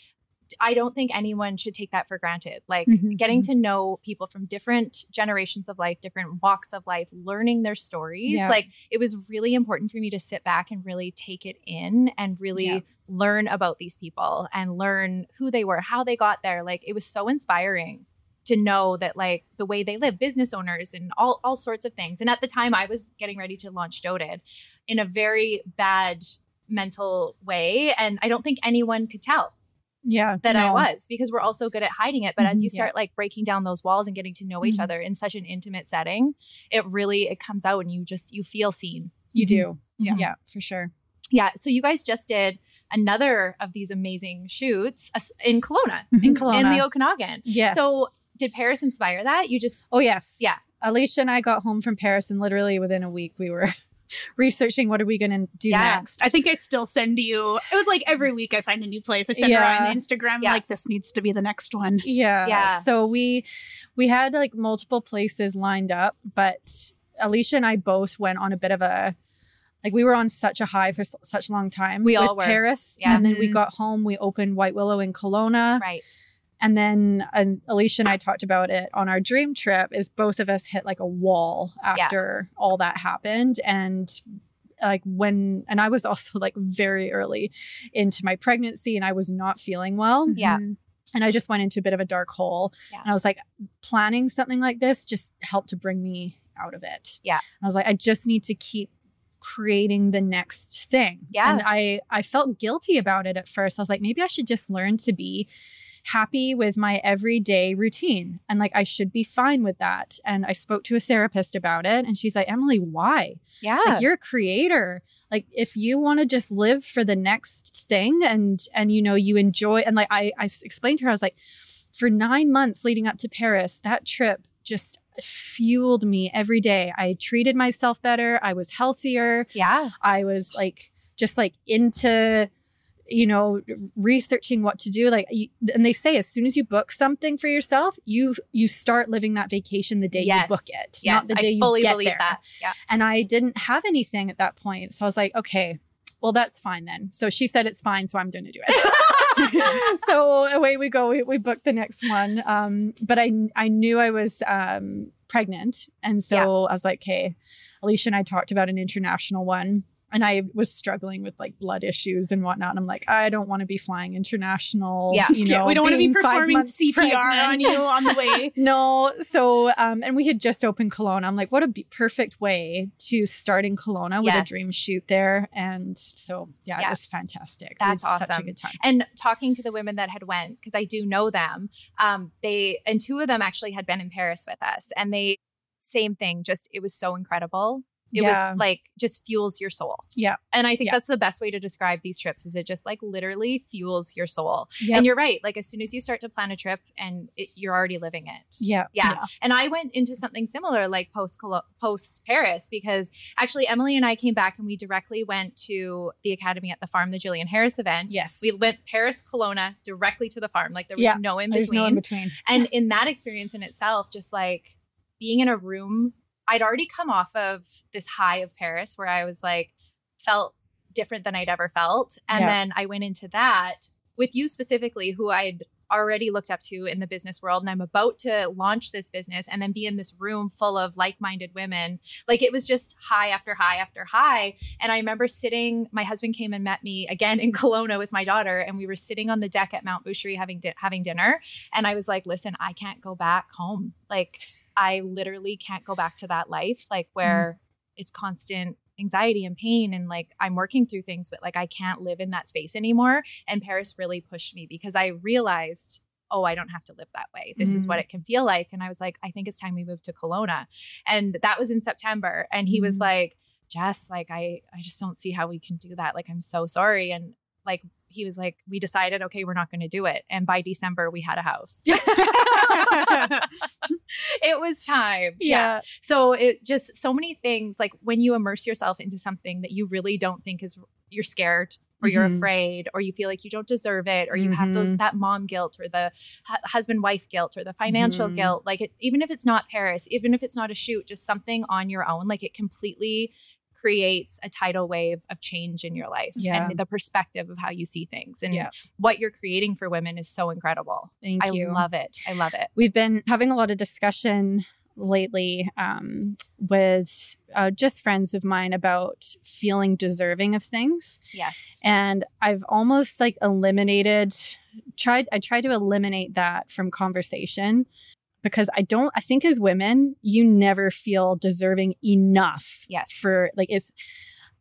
I don't think anyone should take that for granted. Like, Mhm. getting to know people from different generations of life, different walks of life, learning their stories. Yeah. Like, it was really important for me to sit back and really take it in and really Yeah. learn about these people and learn who they were, how they got there. Like, it was so inspiring to know that like the way they live, business owners and all all sorts of things. And at the time I was getting ready to launch Doted in a very bad mental way. And I don't think anyone could tell Yeah. that I was because we're all so good at hiding it. But as Mhm. you Yeah. start like breaking down those walls and getting to know each Mhm. other in such an intimate setting, it really it comes out and you just you feel seen. You do. Yeah. Yeah, for sure. Yeah. So you guys just did another of these amazing shoots uh, in Kelowna, Mhm. In Kelowna. in the Okanagan. yes. So did Paris inspire that? You just oh, yes. Yeah. Alisha and I got home from Paris, and literally within a week, we were (laughs) researching what are we going to do Yeah. next. I think I still send you. It was like every week I find a new place. I send her Yeah. on Instagram Yeah. like this needs to be the next one. Yeah. Yeah. So we we had like multiple places lined up, but Alisha and I both went on a bit of a like we were on such a high for s- such a long time. We with all were. Paris, Yeah. and then we Mhm. got home. We opened White Willow in Kelowna, that's right. And then and Alisha and I talked about it on our dream trip. Is both of us hit like a wall after all that happened, and like when and I was (laughs) also like very early into my pregnancy, and I was not feeling well Yeah. Mhm. and I just went into a bit of a dark hole. Yeah. And I was like, planning something like this just helped to bring me out of it. Yeah. I was like, I just need to keep creating the next thing. Yeah. And I I felt guilty about it at first. I was like, maybe I should just learn to be happy with my everyday routine and like I should be fine with that. And I spoke to a therapist about it and she's like, "Emily, why? Yeah. like you're a creator like if you want to just live for the next thing and and you know you enjoy and like I, I explained to her i was like for nine months leading up to paris that trip just fueled me every day i treated myself better i was healthier yeah. i was like just like into you know researching what to do like you, and they say as soon as you book something for yourself you you start living that vacation the day yes. you book it Yes. not the day I you fully get believe there that. Yeah. and I didn't have anything at that point. So I was like, okay, well, that's fine then. So she said it's fine, so I'm going to do it. (laughs) so away we go. We, we booked the next one. Um, but I I knew I was um, pregnant, and so Yeah. I was like, okay. Alisha and I talked about an international one. And I was struggling with like blood issues and whatnot. And I'm like, I don't want to be flying international. Yeah. you know, Yeah, we don't want to be performing CPR pregnant. on you on the way. (laughs) No, so um, and we had just opened Kelowna. I'm like, what a be- perfect way to start in Kelowna with a dream shoot there, and so yeah, Yeah. it was fantastic. That's we had Such a awesome. good time. and talking to the women that had went because i do know them um they and two of them actually had been in paris with us and they same thing just it was so incredible it Yeah. was like just fuels your soul Yeah. and i think Yeah. that's the best way to describe these trips is it just like literally fuels your soul Yep. and you're right like as soon as you start to plan a trip and it, you're already living it Yeah, yeah. Yeah. And I went into something similar like post post Paris because actually Emily and I came back and we directly went to the academy at the farm, the Jillian Harris event. Yes. We went Paris, Kelowna directly to the farm. Like there was Yeah. no in There's between. no in between. and (laughs) in that experience in itself, just like being in a room, I'd already come off of this high of Paris where I was like, felt different than I'd ever felt. And Yeah. then I went into that with you specifically, who I'd already looked up to in the business world. And I'm about to launch this business and then be in this room full of like minded women. Like it was just high after high after high. And I remember sitting, my husband came and met me again in (laughs) Kelowna with my daughter, and we were sitting on the deck at Mount Boucherie having, di- having dinner. And I was like, listen, I can't go back home. Like, I literally can't go back to that life, like where it's constant anxiety and pain. And like, I'm working through things, but like, I can't live in that space anymore. And Paris really pushed me because I realized, oh, I don't have to live that way. This is what it can feel like. And I was like, I think it's time we move to Kelowna. And that was in September. And he was Mhm. like, Jess, like, I, I just don't see how we can do that. Like, I'm so sorry. And like, he was like, we decided, okay, we're not going to do it. And by December, we had a house. (laughs) (laughs) it was time. Yeah. So it just so many things like when you immerse yourself into something that you really don't think is you're scared or you're Mhm. afraid or you feel like you don't deserve it or you have those Mhm. that mom guilt or the hu- husband wife guilt or the financial Mhm. guilt like it, even if it's not paris even if it's not a shoot just something on your own like it completely creates a tidal wave of change in your life Yeah. and the perspective of how you see things and Yeah. what you're creating for women is so incredible Thank i you. love it i love it We've been having a lot of discussion lately um, with uh, just friends of mine about feeling deserving of things. yes And I've almost like eliminated, tried, I tried to eliminate that from conversation because I don't, I think as women, you never feel deserving enough yes for like, is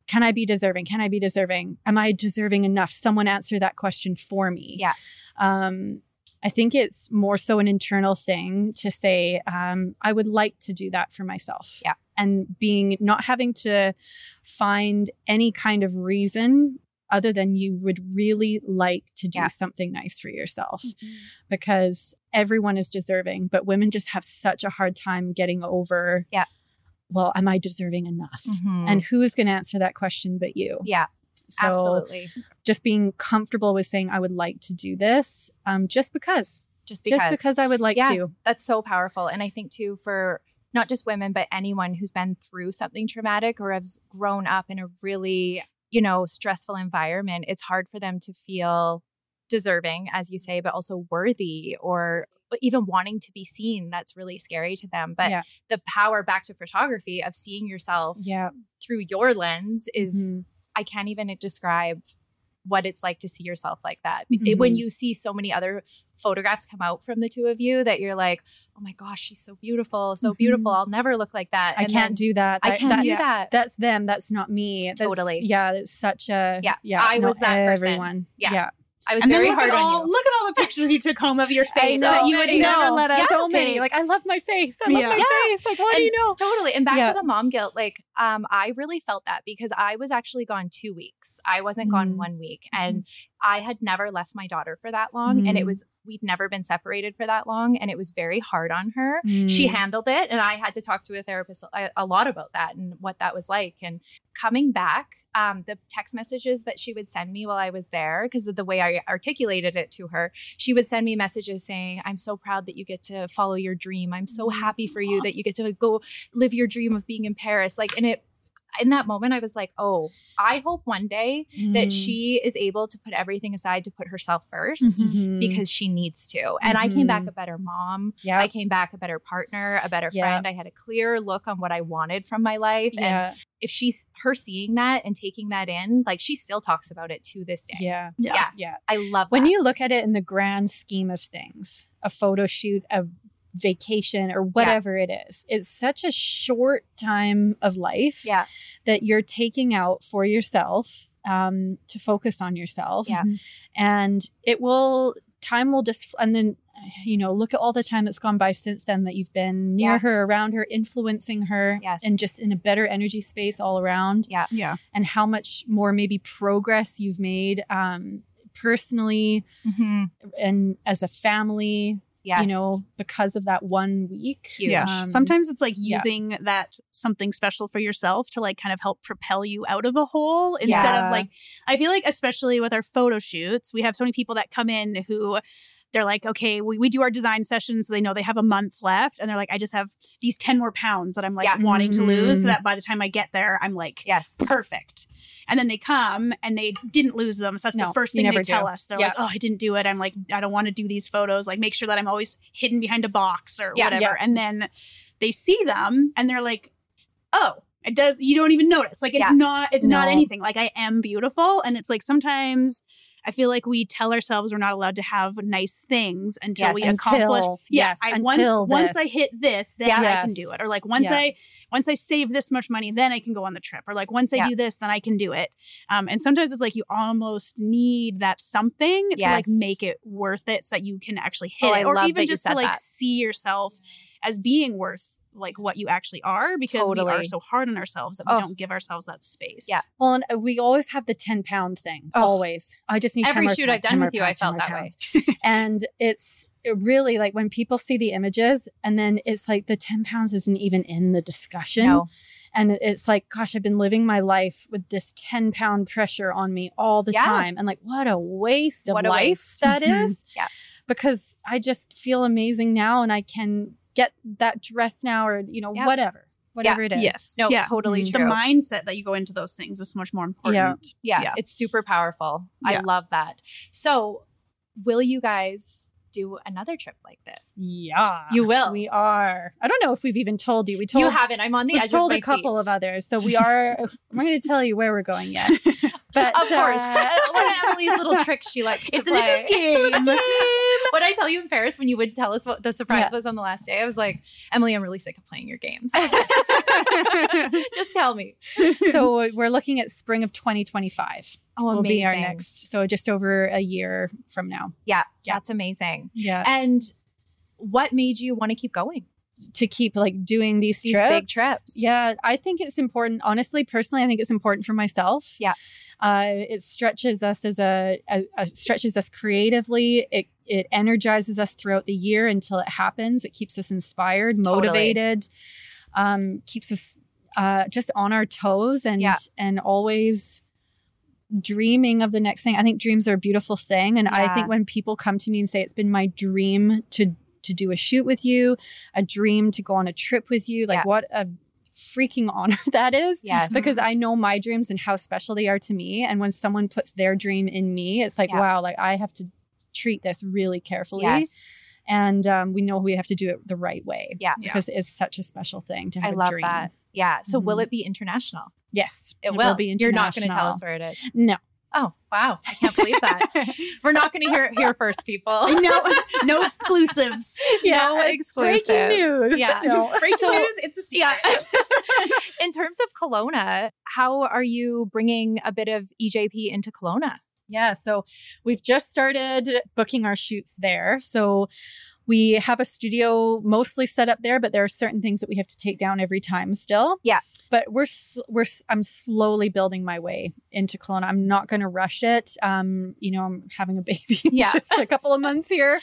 can I be deserving? Can I be deserving? Am I deserving enough? Someone answer that question for me. Yeah. Um, I think it's more so an internal thing to say, um, I would like to do that for myself. Yeah. And being not having to find any kind of reason other than you would really like to do Yeah. something nice for yourself because everyone is deserving, but women just have such a hard time getting over, Yeah. well, am I deserving enough? Mhm. And who is going to answer that question but you? yeah So absolutely just being comfortable with saying, I would like to do this um, just because, just because just because I would like Yeah. to. that's so powerful and i think too for not just women but anyone who's been through something traumatic or has grown up in a really you know stressful environment it's hard for them to feel deserving as you say but also worthy or even wanting to be seen that's really scary to them but Yeah. the power back to photography of seeing yourself Yeah. through your lens is Mhm. I can't even describe what it's like to see yourself like that. It- when you see so many other photographs come out from the two of you that you're like, oh my gosh, she's so beautiful, so Mhm. beautiful. I'll never look like that. I can't do that. I can't that- do yeah. that. That's them. That's not me. That's, Totally. Yeah. It's such a. Yeah, Yeah. I was that person. Yeah. Yeah. I was and very hard at all on you. look at all the pictures you took home of your (laughs) face that you would never let us so many. Like I love my face. I love Yeah. my Yeah. face. Like what do you know? Totally. And back Yeah. to the mom guilt, like um, I really felt that because I was actually gone two weeks. I wasn't gone Mm. one week. And I had never left my daughter for that long. And it Mm. was we'd never been separated for that long. And it was very hard on her. she Mm. handled it and i had to talk to a therapist a, a lot about that and what that was like and coming back um, the text messages that she would send me while i was there because of the way i articulated it to her she would send me messages saying i'm so proud that you get to follow your dream i'm so happy for you that you get to go live your dream of being in paris like and it in that moment i was like oh i hope one day that Mm. she is able to put everything aside to put herself 1st Mhm. because she needs to and i came back Mhm. a better mom yeah. I came back a better partner, a better Yeah. friend. I had a clear look on what I wanted from my life. And yeah. if she's her seeing that and taking that in, like she still talks about it to this day. Yeah. Yeah. Yeah. Yeah. I love When that. you look at it in the grand scheme of things, a photo shoot, a vacation, or whatever it is, it's such a short time of life Yeah. that you're taking out for yourself um, to focus on yourself. Yeah. And it will, time will just, and then, you know, look at all the time that's gone by since then that you've been near Yeah. her, around her, influencing her, Yes. and just in a better energy space all around Yeah. yeah and how much more maybe progress you've made um, personally Mhm. and as a family, Yes. you know, because of that one week. Huge. Yeah. Um, Sometimes it's like yeah. using that something special for yourself to like kind of help propel you out of a hole instead Yeah. of like, I feel like, especially with our photo shoots, we have so many people that come in who they're like, okay, we, we do our design sessions. So they know they have a month left. And they're like, I just have these 10 more pounds that I'm like Yeah. wanting to lose so Mhm. that by the time I get there, I'm like, Yes. perfect. And then they come and they didn't lose them. So that's No, the first thing they tell do. us. They're Yeah. like, oh, I didn't do it. I'm like, I don't want to do these photos. Like, make sure that I'm always hidden behind a box or Yeah. whatever. Yeah. And then they see them and they're like, oh, it does, you don't even notice. Like, it's not, it's not anything. Like, I am beautiful. And it's like sometimes I feel like we tell ourselves we're not allowed to have nice things until Yes. we Until- accomplish. Yeah. yes, I, until once, once I hit this, then Yeah. I can do it. Or like once Yeah. I once I save this much money, then I can go on the trip. Or like once I Yeah. do this, then I can do it. Um, and sometimes it's like you almost need that something to like make it worth it so that you can actually hit Oh, it. I Or even just to like that. see yourself as being worth like what you actually are because we are so hard on ourselves that we Oh. don't give ourselves that space. Yeah. Well, and uh, we always have the 10 pound thing. Oh. Always. I just need 10 Every shoot I've done with you, I pounds, 10 felt that way. (laughs) and it's it really like when people see the images and then it's like the 10 pounds isn't even in the discussion. No. And it's like, gosh, I've been living my life with this 10 pound pressure on me all the Yeah. time. And like, what a waste of What a life waste. that Mhm. Yeah. Because I just feel amazing now and I can get that dress now or, you know, Yeah. whatever, whatever it is. Yes. No, Yeah. totally Mhm. The mindset that you go into those things is much more important. yeah, Yeah. it's super powerful. I love that. So, will you guys do another trip like this? Yeah. You will. We are. I don't know if we've even told you. We told you haven't. I'm on the We've edge told of my a couple seat. of others. So we are (laughs) I'm not gonna tell you where we're going yet. (laughs) But Of course. uh, (laughs) One of Emily's little tricks she likes It's to a play. little game. What I tell you in Paris when you would tell us what the surprise Yeah. was on the last day, I was like, Emily, I'm really sick of playing your games. (laughs) Just tell me. so we're looking at spring of 2025. Oh, will be our amazing. next. So just over a year from now. Yeah, Yeah. that's amazing. Yeah. And what made you want to keep going? To keep like doing these, These trips. big trips. Yeah. I think it's important. Honestly, personally, I think it's important for myself. Yeah. Uh, it stretches us as a, a, a stretches us creatively. It it energizes us throughout the year until it happens. It keeps us inspired, Totally. motivated, um, keeps us uh, just on our toes and Yeah. and always dreaming of the next thing. I think dreams are a beautiful thing, and I think when people come to me and say it's been my dream to to do a shoot with you, a dream to go on a trip with you, like Yeah. what a freaking (laughs) honor that is Yes. because I know my dreams and how special they are to me. And when someone puts their dream in me, it's like, Yeah. wow, like I have to treat this really carefully. yes. And um, we know we have to do it the right way. Yeah. Yeah. Because it is such a special thing to have a love dream. that. Yeah. So will Mhm. it be international? Yes. It, will. be You're not going to tell us where it is. No. Oh, wow. I can't believe that. (laughs) We're not going to hear it here first, people. (laughs) no, no exclusives. no it's exclusives. Breaking news. Yeah. No. (laughs) Breaking So- news, it's a Yeah. secret. In terms of Kelowna, how are you bringing a bit of EJP into Kelowna? Yeah, so we've just started booking our shoots there. So we have a studio mostly set up there, but there are certain things that we have to take down every time still. Yeah. But we're we're I'm slowly building my way into Kelowna. I'm not going to rush it. Um, you know, I'm having a (laughs) baby in Yeah. just a couple of months here,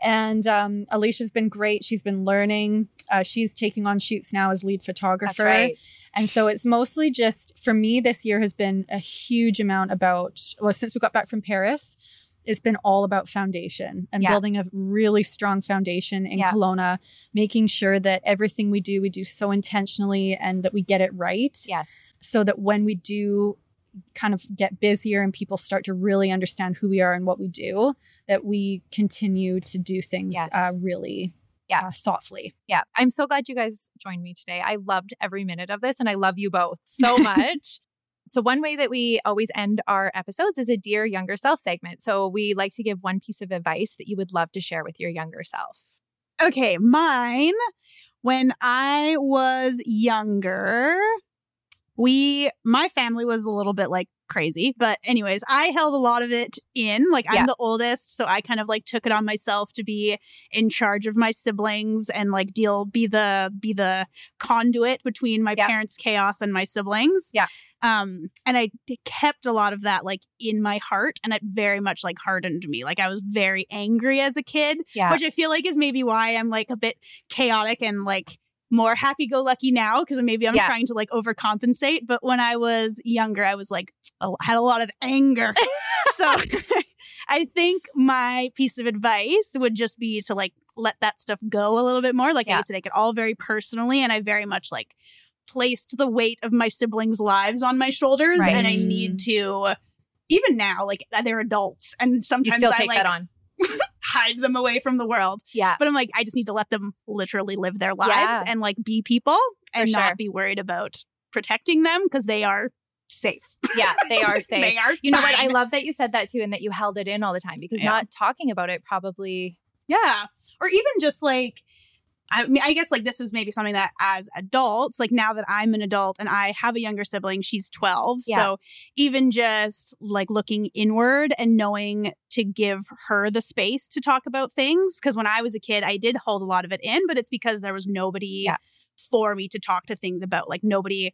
and um, Alisha's been great. She's been learning. Uh, she's taking on shoots now as lead photographer. Right. And so it's mostly just for me this year has been a huge amount about well since we got back from Paris it's been all about foundation and Yeah. building a really strong foundation in Yeah. Kelowna making sure that everything we do we do so intentionally and that we get it right Yes. so that when we do kind of get busier and people start to really understand who we are and what we do that we continue to do things Yes. uh, really Yeah. uh, thoughtfully Yeah. I'm so glad you guys joined me today. I loved every minute of this and I love you both so (laughs) much. So, one way that we always end our episodes is a Dear Younger Self segment. So, we like to give one piece of advice that you would love to share with your younger self. Okay, mine. When I was younger, we, my family was a little bit like crazy. But, anyways, I held a lot of it in. Like, I'm Yeah. the oldest. So I kind of like took it on myself to be in charge of my siblings and like deal, be the, be the conduit between my Yeah. parents' chaos and my siblings. Yeah. Um, and I kept a lot of that like in my heart and it very much like hardened me. Like I was very angry as a kid Yeah. which I feel like is maybe why I'm like a bit chaotic and like more happy go lucky now because maybe I'm Yeah. trying to like overcompensate. But when I was younger, I was like, a- had a lot of anger. (laughs) so (laughs) I think my piece of advice would just be to like let that stuff go a little bit more. Like Yeah. I used to take it all very personally and I very much like placed the weight of my siblings' lives on my shoulders. Right. And I need to, even now, like they're adults and sometimes I take like that on. (laughs) hide them away from the world. Yeah. But I'm like, I just need to let them literally live their lives Yeah. and like be people and sure. not be worried about protecting them because they are safe. Yeah. They are (laughs) safe. they are. you know what? I love that you said that too and that you held it in all the time because Yeah. not talking about it probably. Yeah. Or even just like, I mean, I guess like this is maybe something that as adults, like now that I'm an adult and I have a younger sibling, she's 12. Yeah. So even just like looking inward and knowing to give her the space to talk about things. Cause when I was a kid, I did hold a lot of it in, but it's because there was nobody Yeah. for me to talk to things about. Like nobody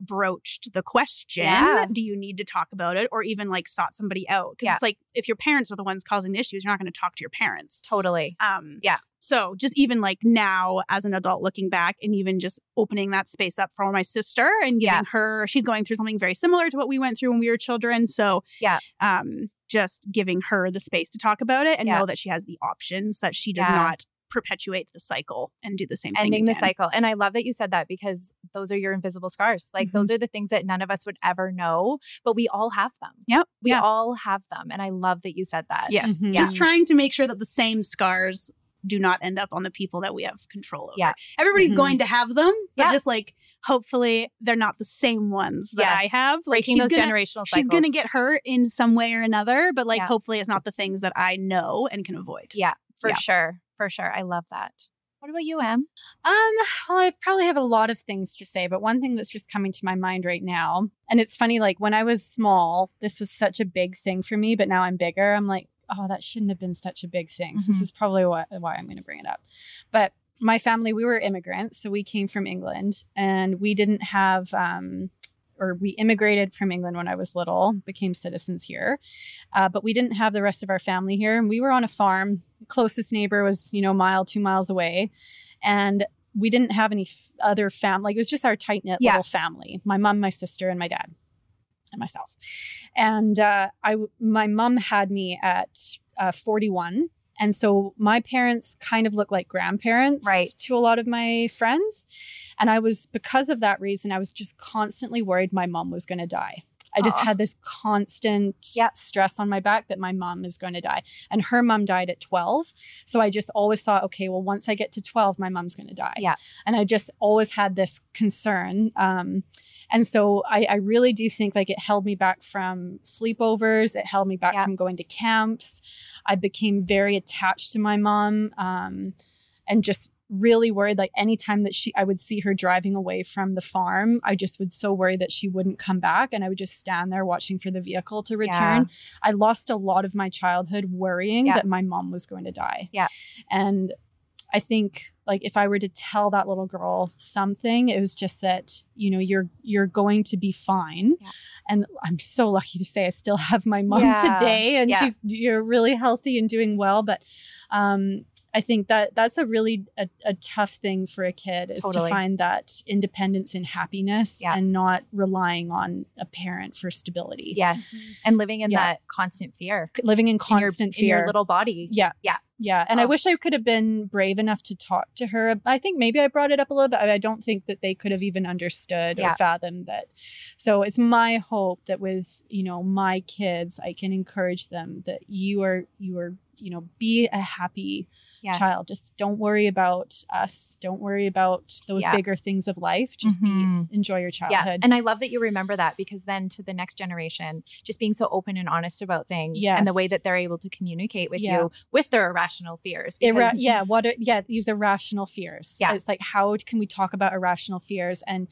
broached the question Yeah. do you need to talk about it or even like sought somebody out because Yeah. it's like if your parents are the ones causing the issues you're not going to talk to your parents Totally. um Yeah. so just even like now as an adult looking back and even just opening that space up for my sister and giving Yeah. her she's going through something very similar to what we went through when we were children so Yeah. um just giving her the space to talk about it and know that she has the options that she does not perpetuate the cycle and do the same thing ending the cycle. And I love that you said that because those are your invisible scars. Like Mhm. those are the things that none of us would ever know, but we all have them. Yep. We yeah. all have them. And I love that you said that. Yes. Mhm. Just trying to make sure that the same scars do not end up on the people that we have control over. Yeah. Everybody's Mhm. going to have them, but Yeah. just like hopefully they're not the same ones that I have. Like Breaking she's those gonna, generational cycles. she's going to get hurt in some way or another, but like Yeah. hopefully it's not the things that I know and can avoid. Yeah, for Yeah. sure. For sure. I love that. What about you, Em? Um, well, I probably have a lot of things to say, but one thing that's just coming to my mind right now, and it's funny, like when I was small, this was such a big thing for me, but now I'm bigger. I'm like, oh, that shouldn't have been such a big thing. So Mhm. this is probably why, why I'm going to bring it up. But my family, we were immigrants, so we came from England, and we didn't have. Um, or we immigrated from England when I was little, became citizens here, uh, but we didn't have the rest of our family here, and we were on a farm. closest neighbor was, you know, a mile, two miles away, and we didn't have any f- other family. Like it was just our tight knit Yeah. little family. My mom, my sister, and my dad, and myself. And uh, I, my mom had me at uh, 41. And so my parents kind of look like grandparents Right. to a lot of my friends. And I was, because of that reason, I was just constantly worried my mom was going to die. I just Aw. had this constant Yeah. stress on my back that my mom is going to die. And her mom died at 12. So I just always thought, okay, well, once I get to 12, my mom's going to die. Yeah. And I just always had this concern. Um, and so I, I really do think like it held me back from sleepovers. It held me back Yeah. from going to camps. I became very attached to my mom um, and just really worried like anytime that she I would see her driving away from the farm, I just would so worry that she wouldn't come back and I would just stand there watching for the vehicle to return. I lost a lot of my childhood worrying Yeah. that my mom was going to die. Yeah. And I think like if I were to tell that little girl something, it was just that, you know, you're you're going to be fine. Yeah. And I'm so lucky to say I still have my mom Yeah. today and Yeah. she's you're really healthy and doing well. But um I think that that's a really a, a tough thing for a kid is Totally. to find that independence and happiness Yeah. and not relying on a parent for stability. Yes. And living in Yeah. that constant fear. Living in in your- constant in your, fear. little body. Yeah. Yeah. Yeah. And I Oh. wish I could have been brave enough to talk to her. I think maybe I brought it up a little bit. I I don't think that they could have even understood Yeah. or fathomed that. So it's my hope that with, you know, my kids, I can encourage them that you are, you are, you know, be a happy Yes. child. Just don't worry about us. Don't worry about those Yeah. bigger things of life. Just Mhm. be, enjoy your childhood. Yeah. And I love that you remember that because then to the next generation, just being so open and honest about things and the way that they're able to communicate with Yeah. you with their irrational fears. Irra- yeah what are, yeah these irrational fears Yeah. it's like how can we talk about irrational fears and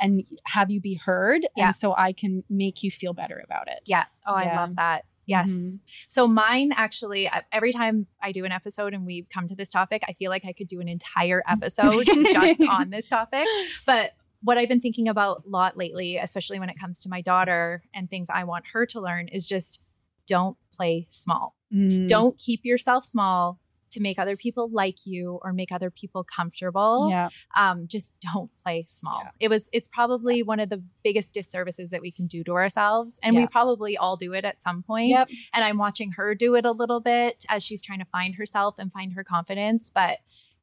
and have you be heard Yeah. and so i can make you feel better about it Yeah. Oh, I love that. Yes. Mhm. So mine actually, uh, every time I do an episode and we come to this topic, I feel like I could do an entire (laughs) episode just on this topic. But what I've been thinking about a lot lately, especially when it comes to my daughter and things I want her to learn, is just don't play small. Mm. Don't keep yourself small to make other people like you or make other people comfortable. yeah Um, just don't play small. Yeah. It was it's probably one of the biggest disservices that we can do to ourselves. And we probably all do it at some point. yep And I'm watching her do it a little bit as she's trying to find herself and find her confidence, but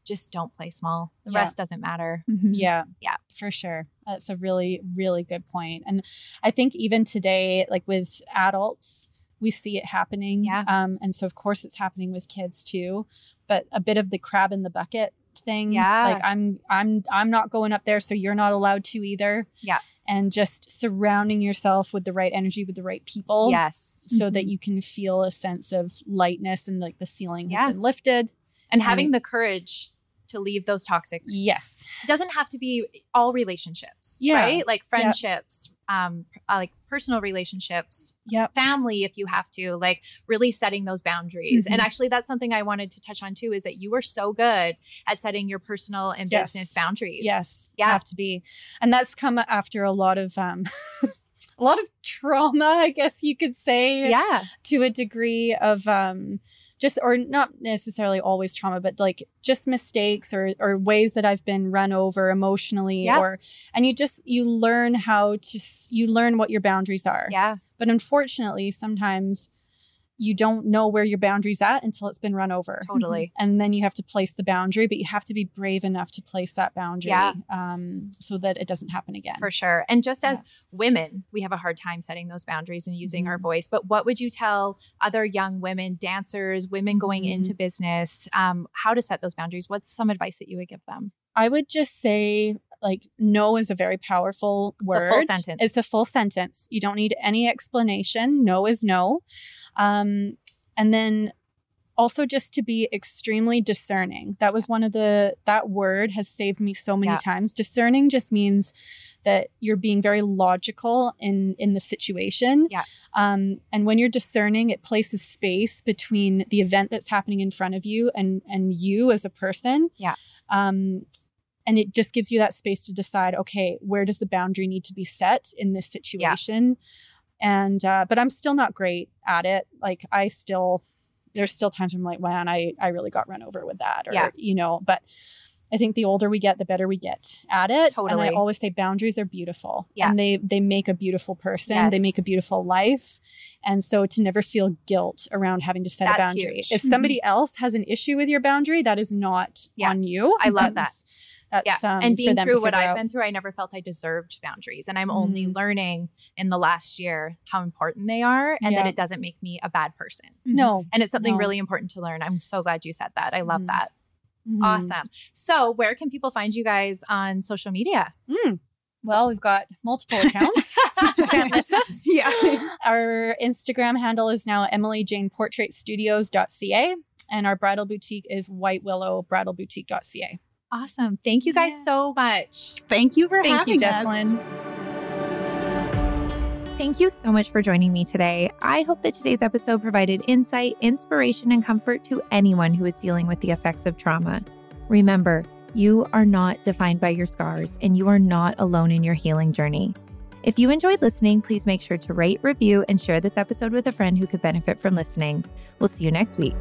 just don't play small. The Yeah. rest doesn't matter. yeah Yeah. for sure that's a really really good point and i think even today like with adults we see it happening Yeah. um and so of course it's happening with kids too but a bit of the crab in the bucket thing Yeah. like i'm i'm i'm not going up there so you're not allowed to either Yeah. and just surrounding yourself with the right energy with the right people Yes. so that you can feel a sense of lightness and like the ceiling has been lifted And having the courage to leave those toxic. Yes. It doesn't have to be all relationships, Yeah. right? Like friendships, um, uh, like personal relationships, Yep. family, if you have to, like really setting those boundaries. And Mhm. actually, that's something I wanted to touch on too is that you are so good at setting your personal and Yes. business boundaries. Yes. Yeah. Have to be. And that's come after a lot of um (laughs) a lot of trauma, I guess you could say. Yeah. To a degree of um just or not necessarily always trauma, but like just mistakes or or ways that I've been run over emotionally Yeah. or and you just you learn how to you learn what your boundaries are. Yeah. But unfortunately, sometimes you don't know where your boundaries at until it's been run over. Totally. And then you have to place the boundary, but you have to be brave enough to place that boundary Yeah. um, so that it doesn't happen again. For sure. And just as Yeah. women, we have a hard time setting those boundaries and using our Mhm. voice. But what would you tell other young women, dancers, women going Mhm. into business, um, how to set those boundaries? What's some advice that you would give them? I would just say, like, no is a very powerful word. It's a full sentence. It's a full sentence. You don't need any explanation. No is no. Um, and then also just to be extremely discerning. That was one of the, that word has saved me so many Yeah. times. Discerning just means that you're being very logical in in the situation. Yeah. Um, and when you're discerning, it places space between the event that's happening in front of you and and you as a person. Yeah. Um, and it just gives you that space to decide, okay, where does the boundary need to be set in this situation? And uh, but I'm still not great at it. Like I still, there's still times I'm like, man, I I really got run over with that, or Yeah. you know. But I think the older we get, the better we get at it. Totally. And I always say boundaries are beautiful. Yeah. And they they make a beautiful person. Yes. They make a beautiful life. And so to never feel guilt around having to set That's a boundary. huge. If somebody else has an issue with your boundary, that is not Yeah. on you. I love That's- That's yeah. um, and for being them through what I've out. been through, I never felt I deserved boundaries. And I'm only Mhm. learning in the last year how important they are and that it doesn't make me a bad person. No. And it's something No. really important to learn. I'm so glad you said that. I love Mhm. that. Mhm. Awesome. So, where can people find you guys on social media? Well, we've got multiple accounts. Can't miss us. Yeah. (laughs) Our Instagram handle is now emilyjaneportraitstudios.ca and our bridal boutique is white willow bridalboutique.ca. Awesome. Thank you guys Yeah. so much. Thank you for Thank you, having us. Thank you so much for joining me today. I hope that today's episode provided insight, inspiration, and comfort to anyone who is dealing with the effects of trauma. Remember, you are not defined by your scars and you are not alone in your healing journey. If you enjoyed listening, please make sure to rate, review, and share this episode with a friend who could benefit from listening. We'll see you next week.